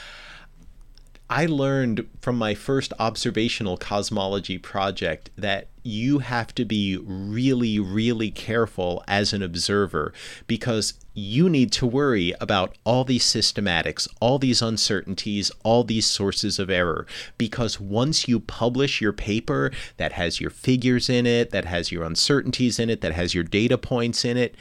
I learned from my first observational cosmology project that you have to be really, really careful as an observer because you need to worry about all these systematics, all these uncertainties, all these sources of error. Because once you publish your paper that has your figures in it, that has your uncertainties in it, that has your data points in it,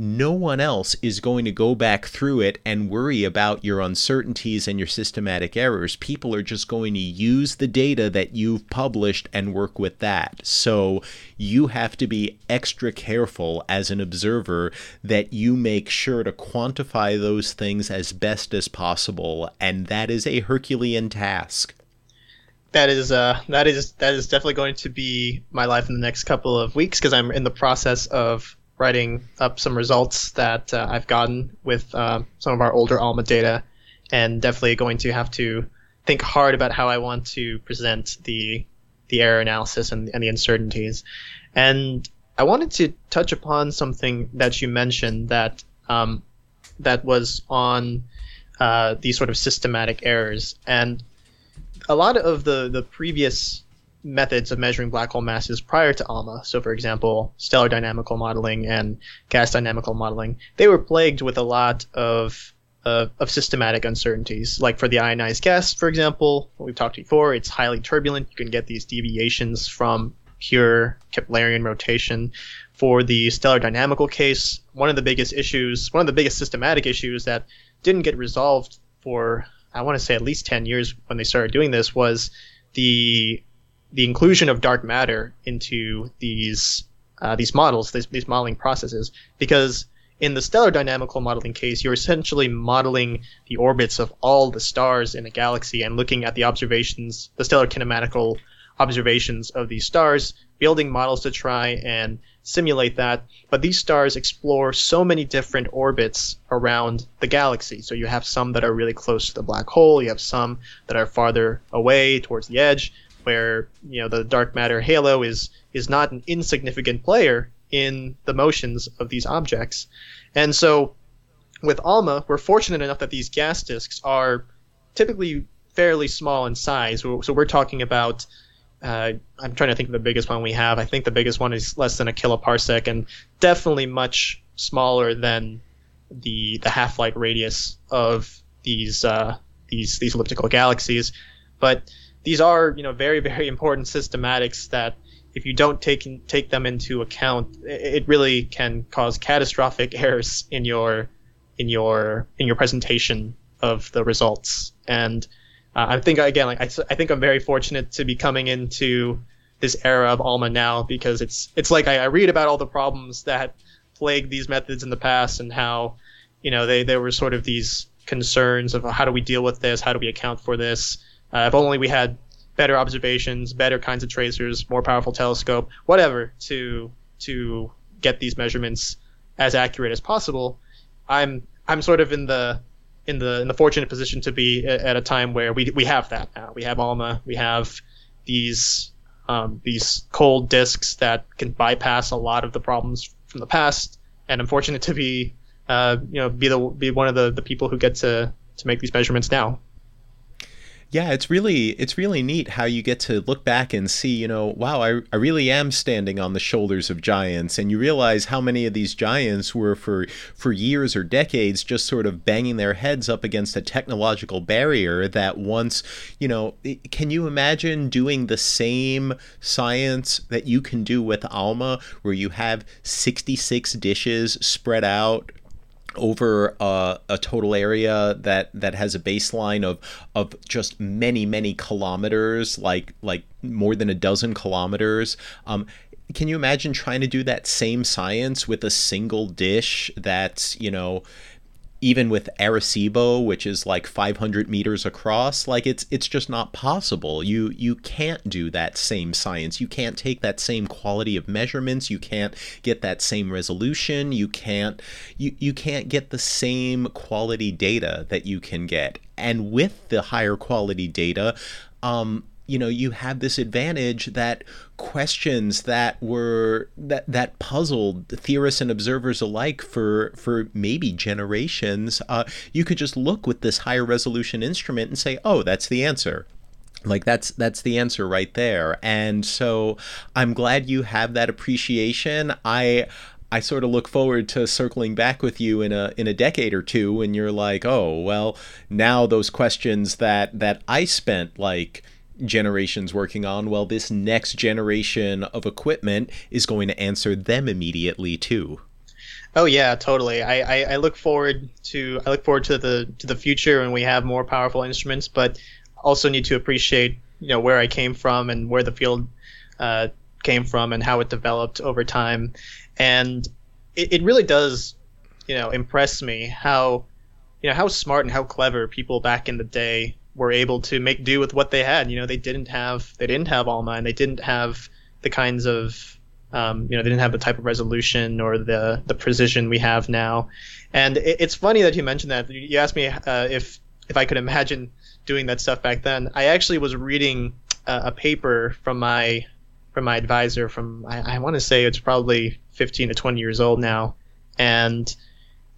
no one else is going to go back through it and worry about your uncertainties and your systematic errors. People are just going to use the data that you've published and work with that. So you have to be extra careful as an observer that you make sure to quantify those things as best as possible. And that is a Herculean task that is uh that is that is definitely going to be my life in the next couple of weeks because I'm in the process of writing up some results that uh, I've gotten with uh, some of our older Alma data, and definitely going to have to think hard about how I want to present the the error analysis and, and the uncertainties. And I wanted to touch upon something that you mentioned that um, that was on uh, these sort of systematic errors, and a lot of the the previous methods of measuring black hole masses prior to ALMA, so for example, stellar dynamical modeling and gas dynamical modeling, they were plagued with a lot of of systematic uncertainties. Like for the ionized gas, for example, we've talked before, it's highly turbulent. You can get these deviations from pure Keplerian rotation. For the stellar dynamical case, one of the biggest issues, one of the biggest systematic issues that didn't get resolved for, I want to say at least 10 years when they started doing this was the the inclusion of dark matter into these uh, these models, these, these modeling processes, because in the stellar dynamical modeling case, you're essentially modeling the orbits of all the stars in a galaxy and looking at the observations, the stellar kinematical observations of these stars, building models to try and simulate that. But these stars explore so many different orbits around the galaxy. So you have some that are really close to the black hole, you have some that are farther away towards the edge, where you know the dark matter halo is is not an insignificant player in the motions of these objects. And so with ALMA, we're fortunate enough that these gas disks are typically fairly small in size. So we're talking about uh, I'm trying to think of the biggest one we have. I think the biggest one is less than a kiloparsec, and definitely much smaller than the the half light radius of these uh, these these elliptical galaxies. But these are you know very very important systematics that if you don't take take them into account, it really can cause catastrophic errors in your in your in your presentation of the results. And uh, I think again, like I, I think I'm very fortunate to be coming into this era of Alma now because it's it's like I, I read about all the problems that plagued these methods in the past and how you know they there were sort of these concerns of how do we deal with this, how do we account for this. Uh, if only we had better observations, better kinds of tracers, more powerful telescope, whatever to to get these measurements as accurate as possible. I'm I'm sort of in the in the in the fortunate position to be at a time where we we have that now. We have Alma. We have these um, these cold disks that can bypass a lot of the problems from the past. And I'm fortunate to be uh, you know be the be one of the, the people who get to to make these measurements now. Yeah, it's really it's really neat how you get to look back and see, you know, wow, I, I really am standing on the shoulders of giants. And you realize how many of these giants were for for years or decades just sort of banging their heads up against a technological barrier that once, you know, can you imagine doing the same science that you can do with Alma where you have 66 dishes spread out over uh, a total area that that has a baseline of of just many many kilometers like like more than a dozen kilometers. Um, can you imagine trying to do that same science with a single dish that's you know even with Arecibo, which is like 500 meters across, like it's it's just not possible. You you can't do that same science. You can't take that same quality of measurements. You can't get that same resolution. You can't you you can't get the same quality data that you can get. And with the higher quality data, um, you know you have this advantage that questions that were that that puzzled theorists and observers alike for for maybe generations uh, you could just look with this higher resolution instrument and say oh that's the answer. Like that's that's the answer right there. And so i'm glad you have that appreciation. I I sort of look forward to circling back with you in a in a decade or two when you're like, oh well, now those questions that that I spent like generations working on, well, this next generation of equipment is going to answer them immediately too. Oh yeah, totally. I, I, I, look forward to I look forward to the to the future when we have more powerful instruments, but also need to appreciate you know where I came from and where the field uh, came from and how it developed over time, and it, it really does you know impress me how you know how smart and how clever people back in the day were able to make do with what they had. You know, they didn't have they didn't have Alma and they didn't have the kinds of um, you know, they didn't have the type of resolution or the the precision we have now. And it, it's funny that you mentioned that. You asked me uh, if if I could imagine doing that stuff back then. I actually was reading a, a paper from my from my advisor from I, I want to say it's probably 15 to 20 years old now, and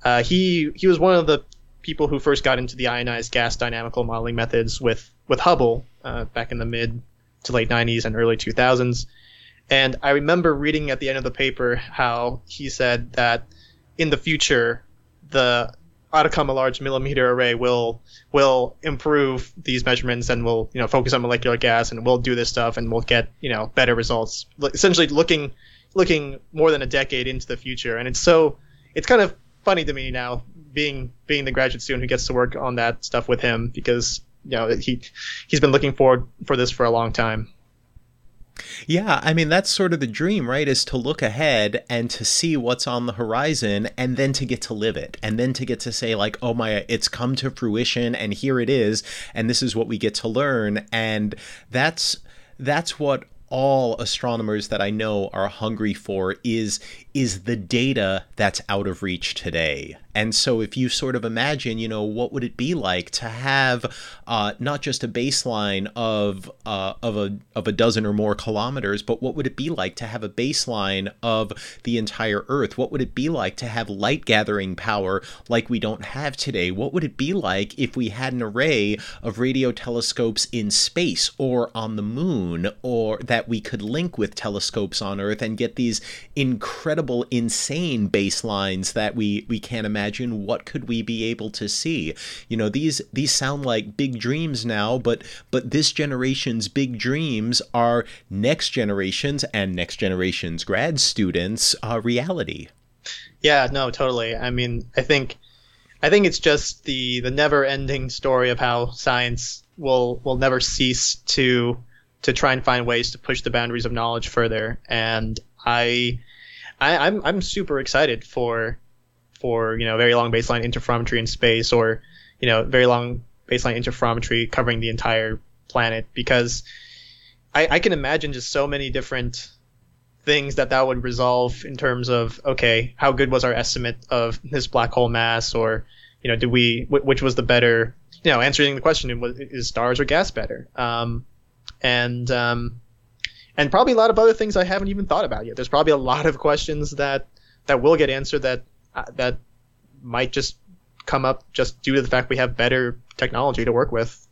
uh, he he was one of the people who first got into the ionized gas dynamical modeling methods with with Hubble uh, back in the mid to late 90s and early 2000s. And I remember reading at the end of the paper how he said that in the future the Atacama Large Millimeter Array will will improve these measurements and will you know focus on molecular gas and we'll do this stuff and we'll get you know better results. Essentially, looking looking more than a decade into the future, and it's so it's kind of funny to me now being being the graduate student who gets to work on that stuff with him because you know he he's been looking forward for this for a long time. Yeah, I mean that's sort of the dream, right? Is to look ahead and to see what's on the horizon and then to get to live it. And then to get to say like, "Oh my, it's come to fruition and here it is and this is what we get to learn." And that's that's what all astronomers that I know are hungry for is is the data that's out of reach today. And so, if you sort of imagine, you know, what would it be like to have uh, not just a baseline of uh, of a of a dozen or more kilometers, but what would it be like to have a baseline of the entire Earth? What would it be like to have light gathering power like we don't have today? What would it be like if we had an array of radio telescopes in space or on the moon, or that we could link with telescopes on Earth and get these incredible, insane baselines that we we can't imagine? what could we be able to see. You know these these sound like big dreams now but but this generation's big dreams are next generations and next generation's grad students uh, reality. Yeah no totally. I mean i think i think it's just the the never ending story of how science will will never cease to to try and find ways to push the boundaries of knowledge further. And i I, I'm I'm super excited for for you know very long baseline interferometry in space or you know very long baseline interferometry covering the entire planet because I, I can imagine just so many different things that that would resolve in terms of okay how good was our estimate of this black hole mass or you know did we which was the better you know answering the question is stars or gas better? Um, and um, and probably a lot of other things I haven't even thought about yet. There's probably a lot of questions that that will get answered that uh, that might just come up just due to the fact we have better technology to work with.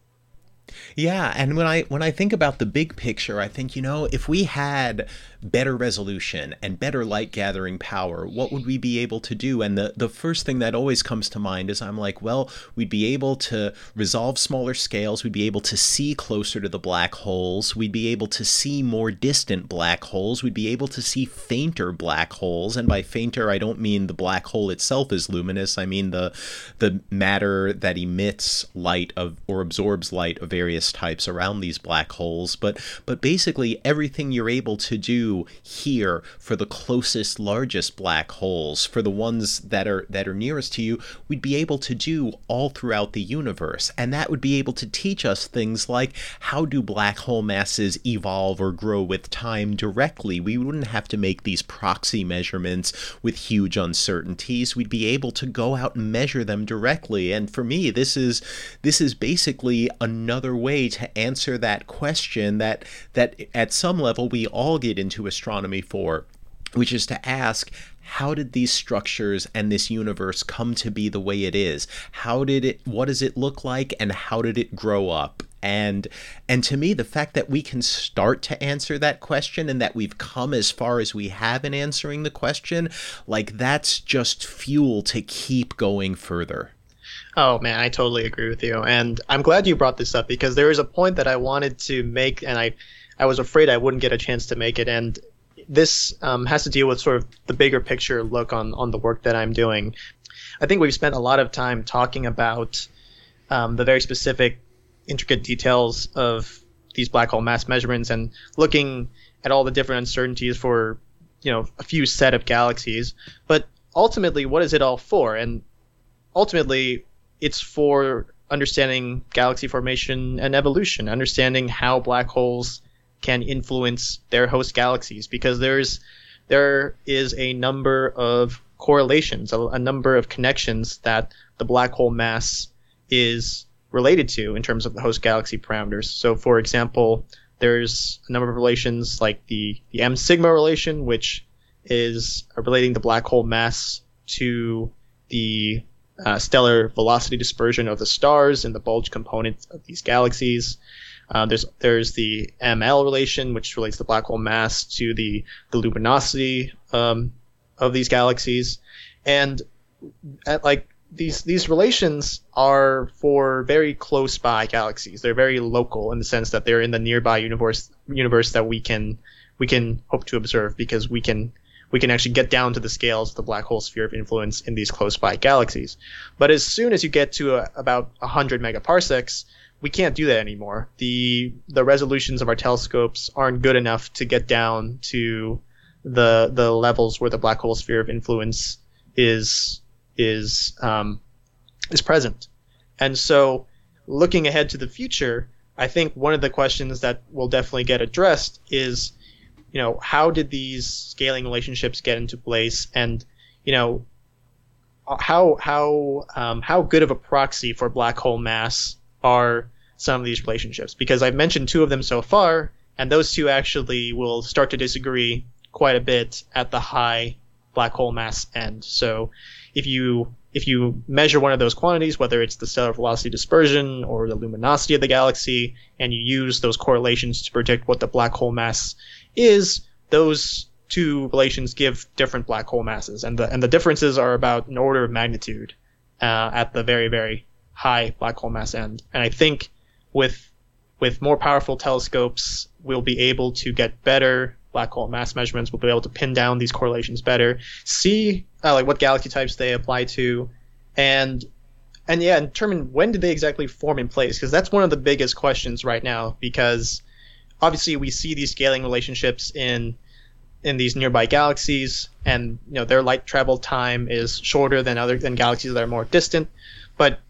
Yeah, and when I when I think about the big picture, I think you know if we had better resolution and better light gathering power, what would we be able to do? And the, the first thing that always comes to mind is I'm like, well, we'd be able to resolve smaller scales, we'd be able to see closer to the black holes, we'd be able to see more distant black holes, we'd be able to see fainter black holes. And by fainter, I don't mean the black hole itself is luminous, I mean the the matter that emits light of or absorbs light of various types around these black holes. But but basically everything you're able to do here for the closest largest black holes for the ones that are that are nearest to you we'd be able to do all throughout the universe. And that would be able to teach us things like how do black hole masses evolve or grow with time directly? We wouldn't have to make these proxy measurements with huge uncertainties. We'd be able to go out and measure them directly. And for me this is this is basically another way to answer that question that that at some level we all get into into astronomy for, which is to ask how did these structures and this universe come to be the way it is? How did it what does it look like and how did it grow up? And and to me the fact that we can start to answer that question and that we've come as far as we have in answering the question, like that's just fuel to keep going further. Oh man, I totally agree with you. And I'm glad you brought this up because there is a point that I wanted to make and I I was afraid I wouldn't get a chance to make it. And this um, has to deal with sort of the bigger picture look on, on the work that I'm doing. I think we've spent a lot of time talking about um, the very specific, intricate details of these black hole mass measurements and looking at all the different uncertainties for, you know, a few set of galaxies. But ultimately, what is it all for? And ultimately, it's for understanding galaxy formation and evolution, understanding how black holes can influence their host galaxies because there's there is a number of correlations, a, a number of connections that the black hole mass is related to in terms of the host galaxy parameters. So, for example, there's a number of relations like the, the M sigma relation, which is relating the black hole mass to the uh, stellar velocity dispersion of the stars and the bulge component of these galaxies. Uh, there's there's the ML relation, which relates the black hole mass to the the luminosity um, of these galaxies, and at, like these these relations are for very close by galaxies. They're very local in the sense that they're in the nearby universe universe that we can we can hope to observe because we can we can actually get down to the scales of the black hole sphere of influence in these close by galaxies. But as soon as you get to a, about 100 megaparsecs, we can't do that anymore. The the resolutions of our telescopes aren't good enough to get down to the the levels where the black hole sphere of influence is is um, is present. And so, looking ahead to the future, I think one of the questions that will definitely get addressed is, you know, how did these scaling relationships get into place, and you know, how how um, how good of a proxy for black hole mass are some of these relationships? Because I've mentioned two of them so far, and those two actually will start to disagree quite a bit at the high black hole mass end. So if you if you measure one of those quantities, whether it's the stellar velocity dispersion or the luminosity of the galaxy, and you use those correlations to predict what the black hole mass is, those two relations give different black hole masses, and the and the differences are about an order of magnitude uh, at the very very high black hole mass end. And I think with with more powerful telescopes, we'll be able to get better black hole mass measurements. We'll be able to pin down these correlations better, see uh, like what galaxy types they apply to, and and yeah, determine when did they exactly form in place because that's one of the biggest questions right now. Because obviously we see these scaling relationships in in these nearby galaxies, and you know their light travel time is shorter than other than galaxies that are more distant, but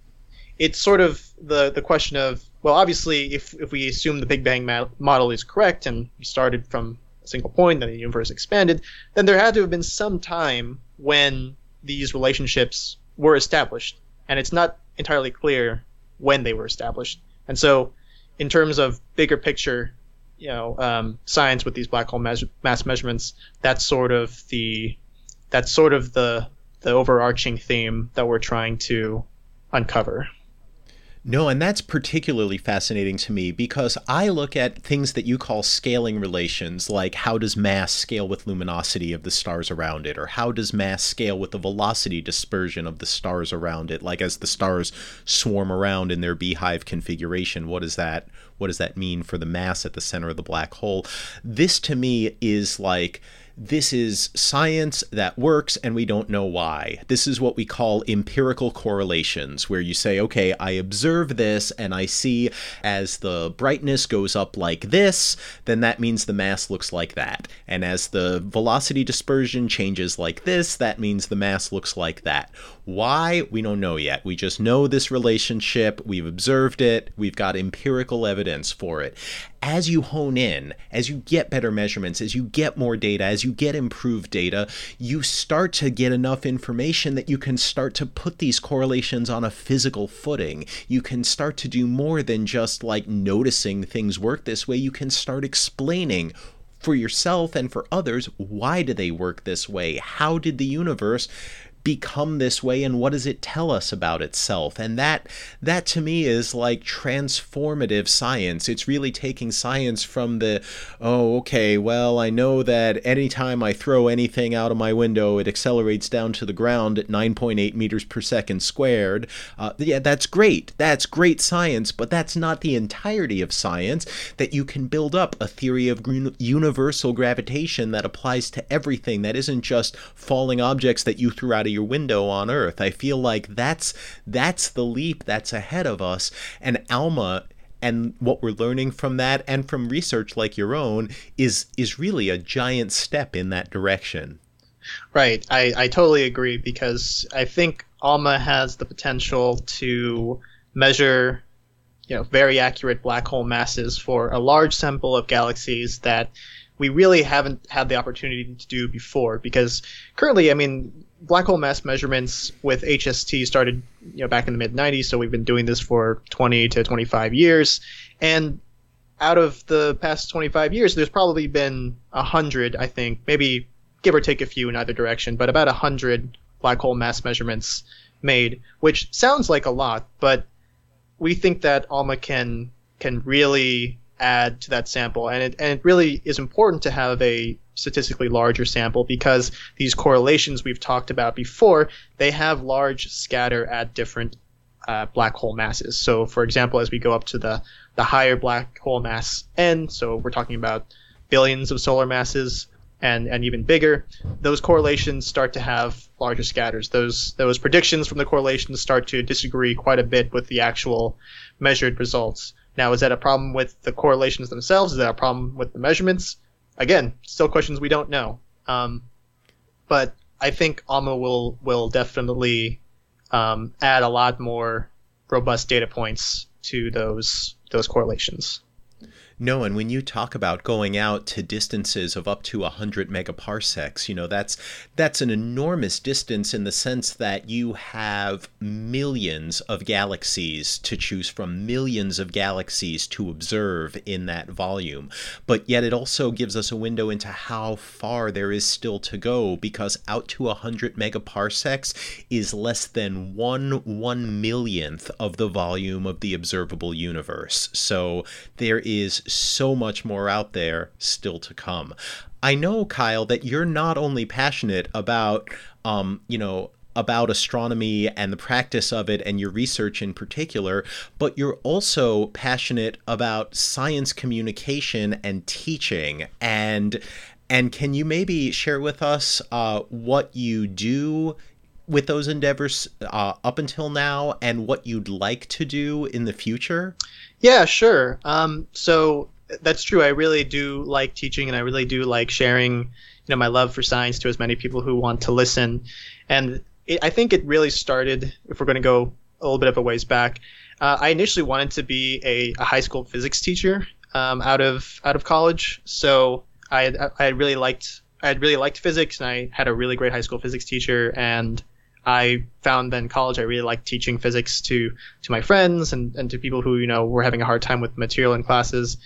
it's sort of the the question of well, obviously, if if we assume the Big Bang model is correct and we started from a single point, then the universe expanded, then there had to have been some time when these relationships were established. And it's not entirely clear when they were established. And so, in terms of bigger picture, you know, um, science with these black hole mass measurements, that's sort of the that's sort of the the overarching theme that we're trying to uncover. No, and that's particularly fascinating to me because I look at things that you call scaling relations, like how does mass scale with luminosity of the stars around it, or how does mass scale with the velocity dispersion of the stars around it, like as the stars swarm around in their beehive configuration. What does that what does that mean for the mass at the center of the black hole? This to me is like this is science that works and we don't know why. This is what we call empirical correlations, where you say, okay, I observe this and I see as the brightness goes up like this, then that means the mass looks like that. And as the velocity dispersion changes like this, that means the mass looks like that. Why? We don't know yet. We just know this relationship, we've observed it, we've got empirical evidence for it as you hone in, as you get better measurements, as you get more data, as you get improved data, you start to get enough information that you can start to put these correlations on a physical footing. You can start to do more than just like noticing things work this way. You can start explaining for yourself and for others why do they work this way? How did the universe become this way and what does it tell us about itself? And that that to me is like transformative science. It's really taking science from the oh okay well i know that anytime i throw anything out of my window it accelerates down to the ground at 9.8 meters per second squared. Uh, yeah that's great. That's great science but that's not the entirety of science that you can build up a theory of universal gravitation that applies to everything that isn't just falling objects that you threw out of your window on Earth. I feel like that's that's the leap that's ahead of us. And ALMA and what we're learning from that and from research like your own is is really a giant step in that direction. Right. I, I totally agree because I think ALMA has the potential to measure you know very accurate black hole masses for a large sample of galaxies that we really haven't had the opportunity to do before. Because currently, I mean, black hole mass measurements with HST started, you know, back in the mid 90s, so we've been doing this for 20 to 25 years, and out of the past 25 years, there's probably been a hundred, I think, maybe give or take a few in either direction, but about a hundred black hole mass measurements made, which sounds like a lot, but we think that ALMA can can really add to that sample. And it, and it really is important to have a statistically larger sample because these correlations we've talked about before, they have large scatter at different uh, black hole masses. So, for example, as we go up to the, the higher black hole mass n, so we're talking about billions of solar masses, and, and even bigger, those correlations start to have larger scatters. Those those predictions from the correlations start to disagree quite a bit with the actual measured results. Now, is that a problem with the correlations themselves? Is that a problem with the measurements? Again, still questions we don't know. Um, but I think ALMA will will definitely um, add a lot more robust data points to those those correlations. No, and when you talk about going out to distances of up to 100 megaparsecs, you know, that's that's an enormous distance in the sense that you have millions of galaxies to choose from, millions of galaxies to observe in that volume. But yet it also gives us a window into how far there is still to go because out to 100 megaparsecs is less than one one millionth of the volume of the observable universe. So there is so much more out there still to come. I know, Kyle, that you're not only passionate about, um, you know, about astronomy and the practice of it and your research in particular, but you're also passionate about science communication and teaching. And and can you maybe share with us uh, what you do with those endeavors uh, up until now and what you'd like to do in the future? Yeah, sure. Um, so that's true. I really do like teaching, and I really do like sharing, you know, my love for science to as many people who want to listen. And it, I think it really started. If we're going to go a little bit of a ways back, uh, I initially wanted to be a, a high school physics teacher um, out of out of college. So I I really liked I really liked physics, and I had a really great high school physics teacher, and I found that in college I really liked teaching physics to to my friends and, and to people who you know were having a hard time with material in classes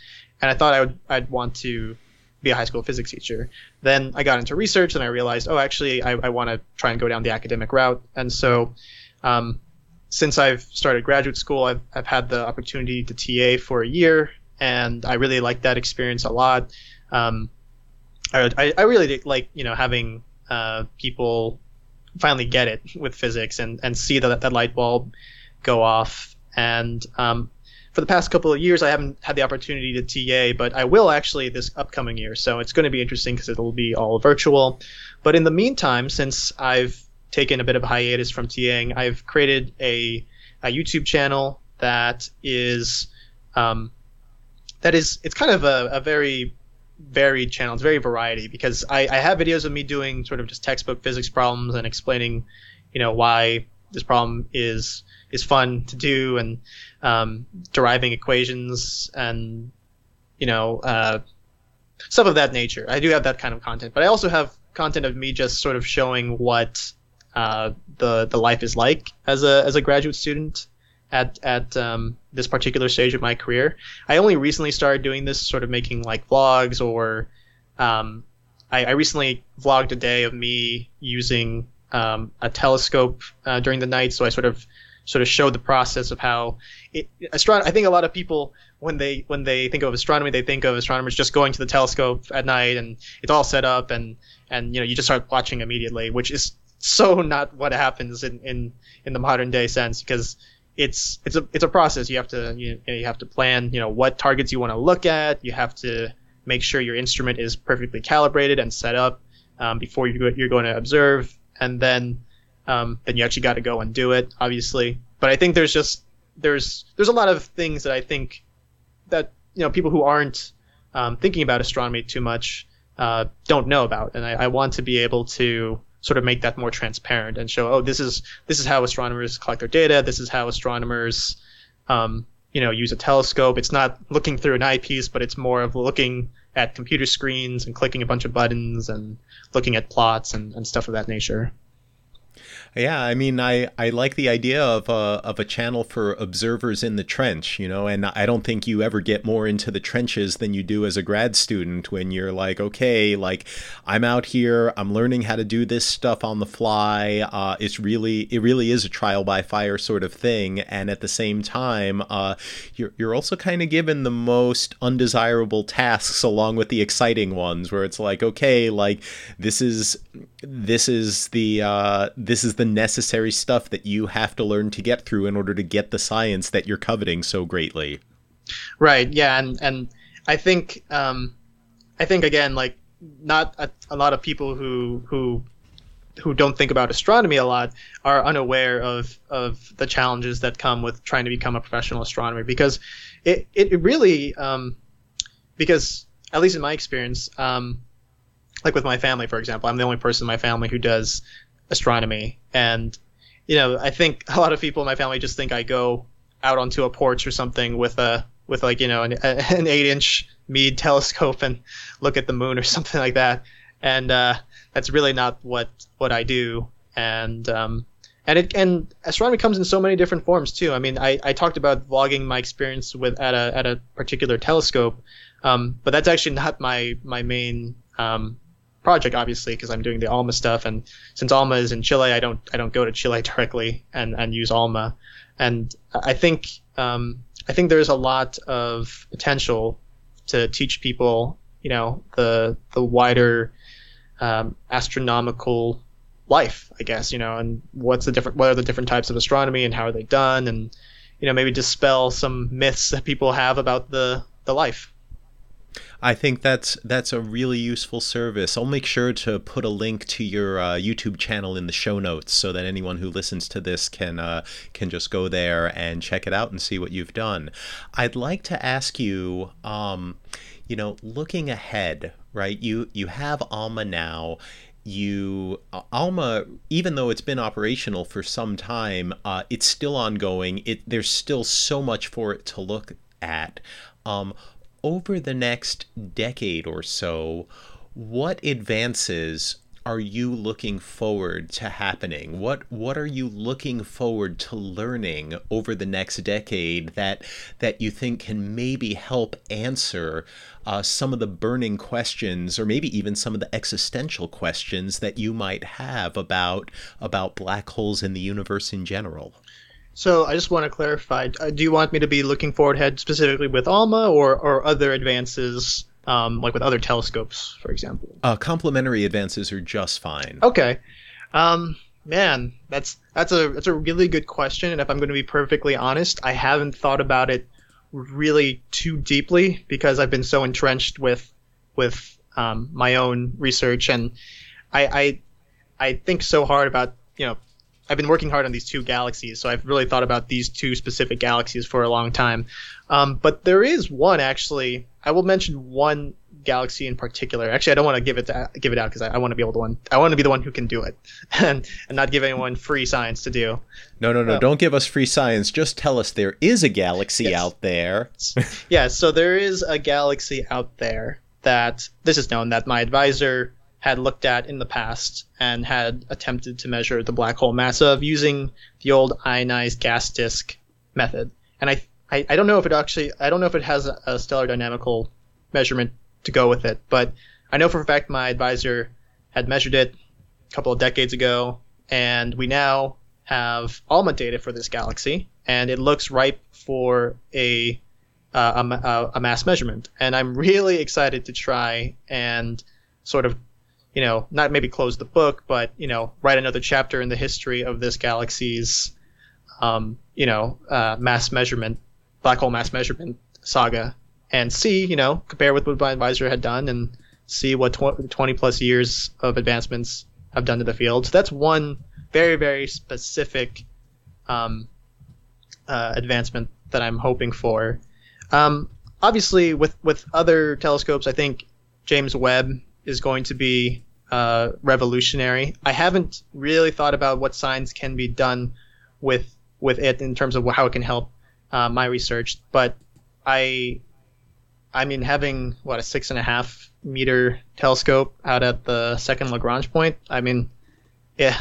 and I thought I would I'd want to be a high school physics teacher. Then I got into research and I realized, oh, actually, I, I want to try and go down the academic route. And so, um, since I've started graduate school, I've, I've had the opportunity to TA for a year, and I really liked that experience a lot. Um, I, I really like you know having uh, people finally get it with physics and, and see that that light bulb go off. And um, for the past couple of years, I haven't had the opportunity to TA, but I will actually this upcoming year. So it's going to be interesting because it'll be all virtual. But in the meantime, since I've taken a bit of a hiatus from TAing, I've created a, a YouTube channel that is um, that is it's kind of a, a very varied channel. It's very variety because I, I have videos of me doing sort of just textbook physics problems and explaining, you know, why this problem is is fun to do and um, deriving equations and you know uh, stuff of that nature. I do have that kind of content, but I also have content of me just sort of showing what uh, the the life is like as a as a graduate student at at um, this particular stage of my career. I only recently started doing this, sort of making like vlogs or um, I, I, recently vlogged a day of me using um, a telescope uh, during the night, so I sort of sort of showed the process of how it, astron- I think a lot of people when they when they think of astronomy, they think of astronomers just going to the telescope at night and it's all set up and and you know you just start watching immediately, which is so not what happens in in, in the modern day sense because it's it's a it's a process. You have to you, you have to plan you know what targets you want to look at. You have to make sure your instrument is perfectly calibrated and set up um, before you you're going to observe, and then um, then you actually got to go and do it, obviously. But I think there's just there's there's a lot of things that I think that you know people who aren't um, thinking about astronomy too much uh, don't know about, and I, I, want to be able to sort of make that more transparent and show, oh, this is this is how astronomers collect their data. This is how astronomers, um, you know, use a telescope. It's not looking through an eyepiece, but it's more of looking at computer screens and clicking a bunch of buttons and looking at plots and, and stuff of that nature. Yeah, I mean, I, I like the idea of a, of a channel for observers in the trench, you know, and I don't think you ever get more into the trenches than you do as a grad student when you're like, okay, like I'm out here, I'm learning how to do this stuff on the fly. Uh, it's really, it really is a trial by fire sort of thing. And at the same time, uh, you're, you're also kind of given the most undesirable tasks along with the exciting ones where it's like, okay, like this is, this is the, uh, this is the the necessary stuff that you have to learn to get through in order to get the science that you're coveting so greatly. Right. Yeah. And and I think um, I think again like not a, a lot of people who who who don't think about astronomy a lot are unaware of of the challenges that come with trying to become a professional astronomer because it it really um, because at least in my experience um, like with my family for example I'm the only person in my family who does astronomy and you know I think a lot of people in my family just think I go out onto a porch or something with a with like you know an, an eight inch Meade telescope and look at the moon or something like that and uh, that's really not what what I do. And um, and it and astronomy comes in so many different forms too. I mean, I, I talked about vlogging my experience with at a at a particular telescope, um, but that's actually not my my main um, project, obviously, because I'm doing the ALMA stuff. And since ALMA is in Chile, I don't I don't go to Chile directly and and use ALMA. And I think um, I think there's a lot of potential to teach people, you know, the the wider um, astronomical life, I guess, you know, and what's the different, what are the different types of astronomy and how are they done, and you know, maybe dispel some myths that people have about the the life. I think that's that's a really useful service. I'll make sure to put a link to your uh, YouTube channel in the show notes so that anyone who listens to this can uh, can just go there and check it out and see what you've done. I'd like to ask you, um, you know, looking ahead, right? You you have ALMA now. You uh, ALMA, even though it's been operational for some time, uh, it's still ongoing. It there's still so much for it to look at. Um, over the next decade or so, what advances are you looking forward to happening? What what are you looking forward to learning over the next decade that that you think can maybe help answer uh, some of the burning questions, or maybe even some of the existential questions that you might have about about black holes in the universe in general? So I just want to clarify: uh, Do you want me to be looking forward ahead specifically with ALMA or or other advances um, like with other telescopes, for example? Uh, complementary advances are just fine. Okay. Um, man, that's that's a that's a really good question, and if I'm going to be perfectly honest, I haven't thought about it really too deeply because I've been so entrenched with with um, my own research, and I, I I think so hard about you know I've been working hard on these two galaxies, so I've really thought about these two specific galaxies for a long time. Um, but there is one actually. I will mention one galaxy in particular. Actually, I don't want to give it to, give it out because I, I want to be able to one. I want to be the one who can do it, and and not give anyone free science to do. No, no, no! don't give us free science. Just tell us there is a galaxy yes. out there. yeah, so there is a galaxy out there that this is known that my advisor had looked at in the past and had attempted to measure the black hole mass of using the old ionized gas disk method. And I, I, I don't know if it actually, I don't know if it has a, a stellar dynamical measurement to go with it, but I know for a fact my advisor had measured it a couple of decades ago, and we now have ALMA data for this galaxy, and it looks ripe for a uh, a, a, mass measurement. And I'm really excited to try and sort of you know, not maybe close the book, but you know, write another chapter in the history of this galaxy's, um, you know, uh, mass measurement, black hole mass measurement saga, and see, you know, compare with what my advisor had done and see what tw- 20 plus years of advancements have done to the field. So that's one very, very specific um, uh, advancement that I'm hoping for. Um, obviously, with with other telescopes, I think James Webb is going to be uh, revolutionary. I haven't really thought about what signs can be done with with it in terms of how it can help uh, my research, but I, I mean, having what a six and a half meter telescope out at the second Lagrange point. I mean, yeah,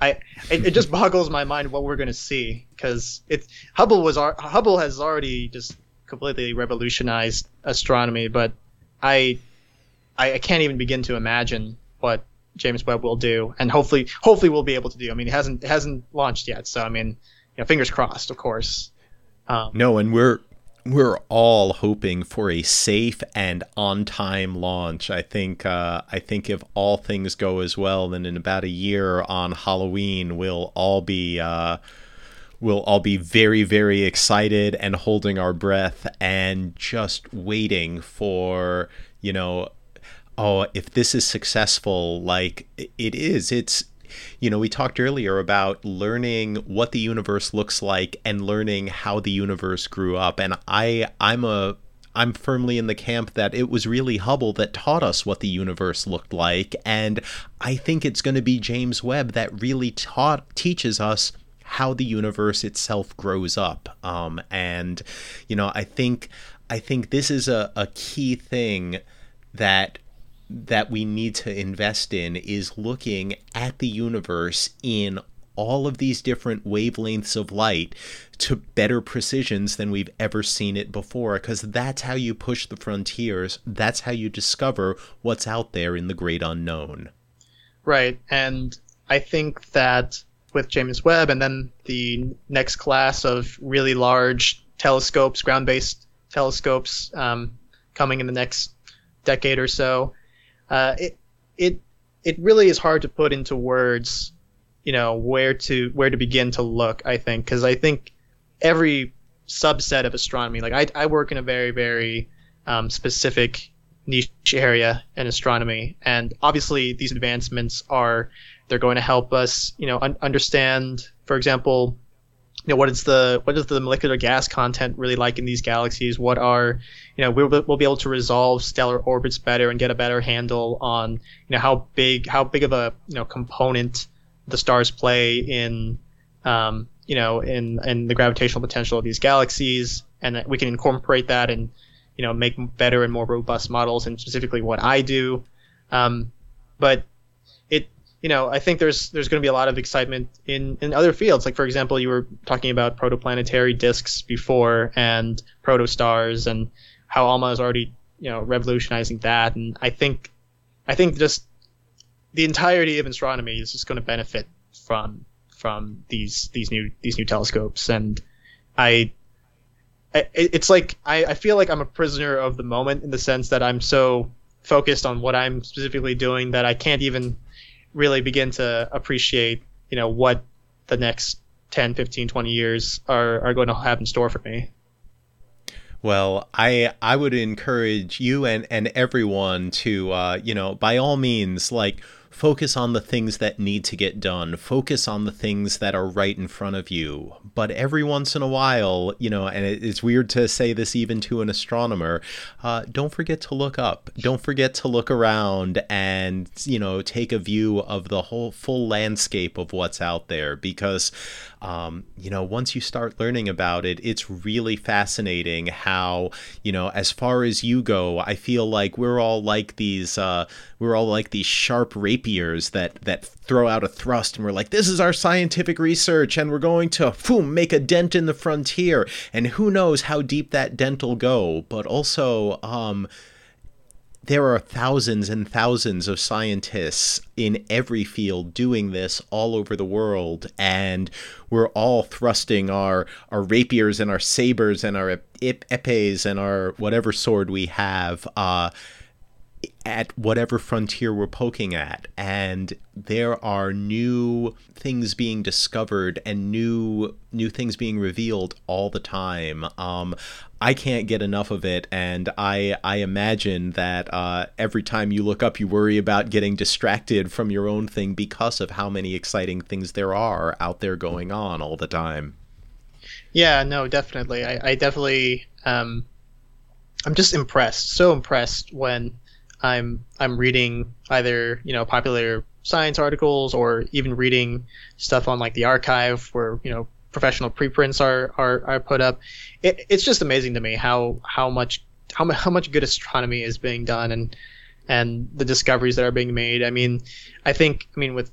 I it, it just boggles my mind what we're gonna see because it Hubble was Hubble has already just completely revolutionized astronomy, but I I, I can't even begin to imagine what James Webb will do, and hopefully, hopefully, we'll be able to do. I mean, it hasn't it hasn't launched yet, so I mean, you know, fingers crossed, of course. Um, no, and we're we're all hoping for a safe and on time launch. I think uh, I think if all things go as well, then in about a year on Halloween, we'll all be. Uh, we'll all be very, very excited and holding our breath and just waiting for, you know, oh, if this is successful, like it is, it's you know, we talked earlier about learning what the universe looks like and learning how the universe grew up. And I I'm a I'm firmly in the camp that it was really Hubble that taught us what the universe looked like and I think it's going to be James Webb that really taught teaches us how the universe itself grows up. Um, and you know, I think I think this is a, a key thing that that we need to invest in is looking at the universe in all of these different wavelengths of light to better precisions than we've ever seen it before because that's how you push the frontiers. That's how you discover what's out there in the great unknown. Right and i think that with james webb and then the next class of really large telescopes ground-based telescopes um, coming in the next decade or so uh, it it it really is hard to put into words, you know, where to where to begin to look. I think because I think every subset of astronomy, like I I work in a very very um, specific niche area in astronomy, and obviously these advancements are they're going to help us, you know, un- understand, for example, you know what is the what is the molecular gas content really like in these galaxies? What are you know we'll, we'll be able to resolve stellar orbits better and get a better handle on you know how big how big of a you know component the stars play in um, you know in in the gravitational potential of these galaxies. And that we can incorporate that and you know make better and more robust models and specifically what I do. Um, but you know, I think there's there's going to be a lot of excitement in in other fields. Like for example, you were talking about protoplanetary disks before and protostars and how ALMA is already you know revolutionizing that. And I think I think just the entirety of astronomy is just going to benefit from from these these new these new telescopes. And I it's like I, I feel like I'm a prisoner of the moment in the sense that I'm so focused on what I'm specifically doing that I can't even really begin to appreciate, you know, what the next 10, 15, 20 years are, are going to have in store for me. Well, I I would encourage you and, and everyone to uh, you know by all means like focus on the things that need to get done. Focus on the things that are right in front of you. But every once in a while you know and it's weird to say this even to an astronomer uh, don't forget to look up. Don't forget to look around and you know take a view of the whole full landscape of what's out there. Because um, you know, once you start learning about it, it's really fascinating how, you know, as far as you go, I feel like we're all like these, uh, we're all like these sharp rapiers that that throw out a thrust, and we're like, this is our scientific research, and we're going to, boom, make a dent in the frontier, and who knows how deep that dent will go, but also, um, there are thousands and thousands of scientists in every field doing this all over the world and we're all thrusting our our rapiers and our sabers and our ep- epes and our whatever sword we have uh, at whatever frontier we're poking at. And there are new things being discovered and new new things being revealed all the time. Um, I can't get enough of it, and I I imagine that uh, every time you look up, you worry about getting distracted from your own thing because of how many exciting things there are out there going on all the time. Yeah, no, definitely. I, I definitely um, I'm just impressed, so impressed when I'm I'm reading either you know popular science articles or even reading stuff on like the arXiv where you know professional preprints are are, are put up. It, it's just amazing to me how how much how, how much good astronomy is being done and and the discoveries that are being made. I mean, I think I mean with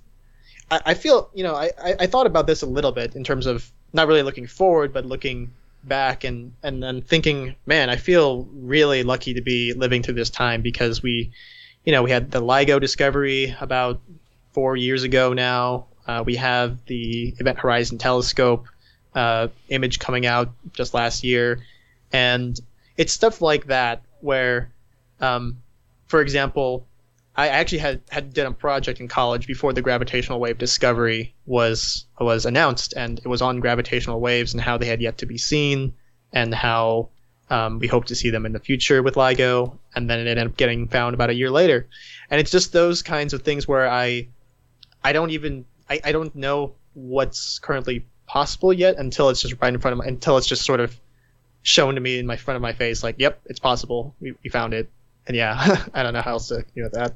I, I feel you know I, I thought about this a little bit in terms of not really looking forward but looking back and and then thinking man I feel really lucky to be living through this time because we you know we had the LIGO discovery about four years ago now uh, we have the Event Horizon Telescope uh, image coming out just last year, and it's stuff like that where, um, for example, I actually had had done a project in college before the gravitational wave discovery was was announced, and it was on gravitational waves and how they had yet to be seen, and how um, we hope to see them in the future with LIGO, and then it ended up getting found about a year later. And it's just those kinds of things where I, I don't even, I, I don't know what's currently possible yet until it's just right in front of my, until it's just sort of shown to me in my front of my face, like, yep, it's possible. We, we found it. And yeah, I don't know how else to do with that.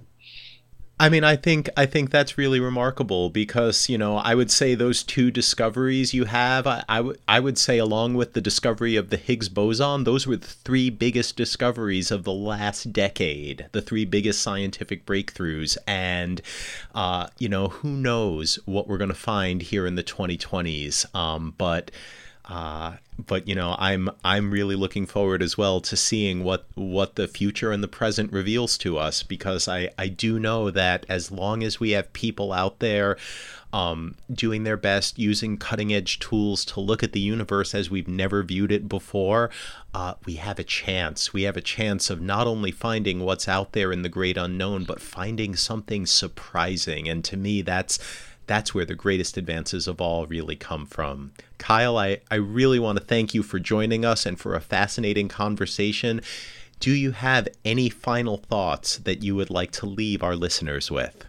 I mean, I think I think that's really remarkable because you know I would say those two discoveries you have, I, I, w- I would say along with the discovery of the Higgs boson, those were the three biggest discoveries of the last decade, the three biggest scientific breakthroughs, and uh, you know who knows what we're going to find here in the 2020s, um, but. Uh, but you know, I'm I'm really looking forward as well to seeing what what the future and the present reveals to us because I I do know that as long as we have people out there um, doing their best, using cutting edge tools to look at the universe as we've never viewed it before, uh, we have a chance. We have a chance of not only finding what's out there in the great unknown, but finding something surprising. And to me, that's that's where the greatest advances of all really come from. Kyle, I, I really want to thank you for joining us and for a fascinating conversation. Do you have any final thoughts that you would like to leave our listeners with?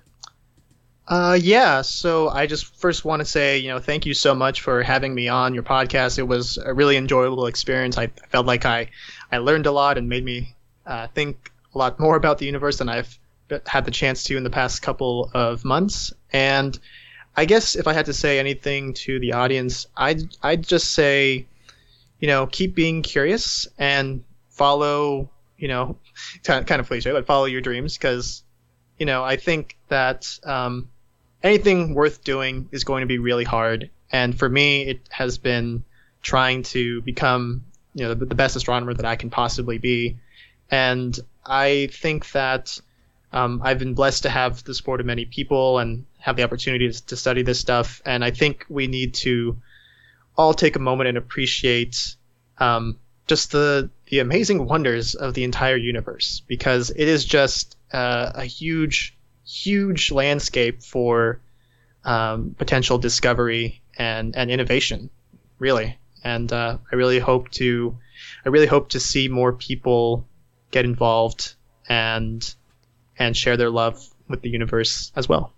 Uh, yeah. So I just first want to say, you know, thank you so much for having me on your podcast. It was a really enjoyable experience. I felt like I, I learned a lot and made me uh, think a lot more about the universe than I've had the chance to in the past couple of months. And I guess if I had to say anything to the audience, I'd I'd just say, you know, keep being curious and follow, you know, kind of cliche, but follow your dreams because, you know, I think that um, anything worth doing is going to be really hard. And for me, it has been trying to become, you know, the, the best astronomer that I can possibly be. And I think that um, I've been blessed to have the support of many people and have the opportunity to, to study this stuff. And I think we need to all take a moment and appreciate um, just the the amazing wonders of the entire universe because it is just uh, a huge, huge landscape for um, potential discovery and, and innovation, really. And uh, I really hope to, I really hope to see more people get involved and and share their love with the universe as well.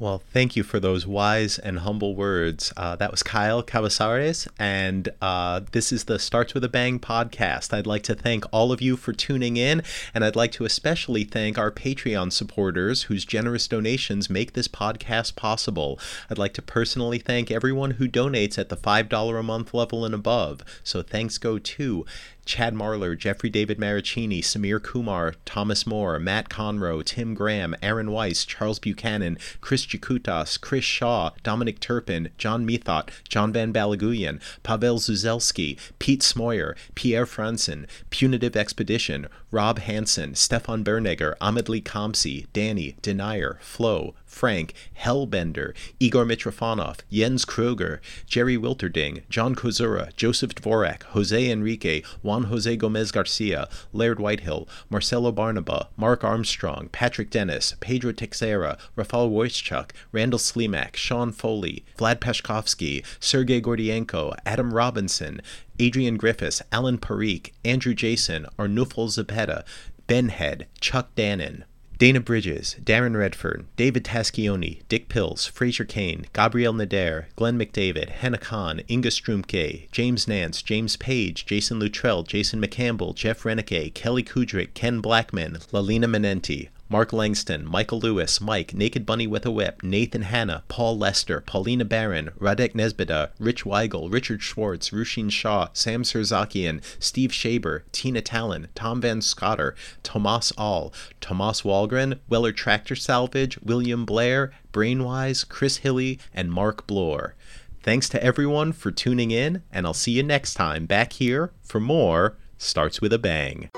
Well, thank you for those wise and humble words. Uh, that was Kyle Kabasares, and uh, this is the Starts with a Bang podcast. I'd like to thank all of you for tuning in, and I'd like to especially thank our Patreon supporters whose generous donations make this podcast possible. I'd like to personally thank everyone who donates at the $5 a month level and above. So thanks go to Chad Marler, Jeffrey David Maricini, Samir Kumar, Thomas Moore, Matt Conroe, Tim Graham, Aaron Weiss, Charles Buchanan, Chris Jakutas, Chris Shaw, Dominic Turpin, John Methot, John Van Balaguyan, Pavel Zuzelski, Pete Smoyer, Pierre Franson, Punitive Expedition, Rob Hansen, Stefan Bernegger, Ahmed Lee Kamsi, Danny, Denier, Flo, Frank, Hellbender, Igor Mitrofanov, Jens Kruger, Jerry Wilterding, John Kozura, Joseph Dvorak, Jose Enrique, Juan Jose Gomez Garcia, Laird Whitehill, Marcelo Barnaba, Mark Armstrong, Patrick Dennis, Pedro Texera, Rafal Wojciech, Randall Slimak, Sean Foley, Vlad Peshkovsky, Sergei Gordienko, Adam Robinson, Adrian Griffiths, Alan Parikh, Andrew Jason, Arnulfo Zepeda, Ben Head, Chuck Dannon, Dana Bridges, Darren Redford, David Taschioni, Dick Pills, Fraser Kane, Gabrielle Nader, Glenn McDavid, Hannah Khan, Inga Strumke, James Nance, James Page, Jason Luttrell, Jason McCampbell, Jeff Renike, Kelly Kudrick, Ken Blackman, Lalina Menenti, Mark Langston, Michael Lewis, Mike, Naked Bunny with a Whip, Nathan Hanna, Paul Lester, Paulina Barron, Radek Nesbida, Rich Weigel, Richard Schwartz, Rushin Shaw, Sam Serzakian, Steve Shaber, Tina Tallon, Tom Van Scotter, Tomas All, Tomas Walgren, Weller Tractor Salvage, William Blair, Brainwise, Chris Hilly, and Mark Bloor. Thanks to everyone for tuning in, and I'll see you next time back here for more Starts with a Bang.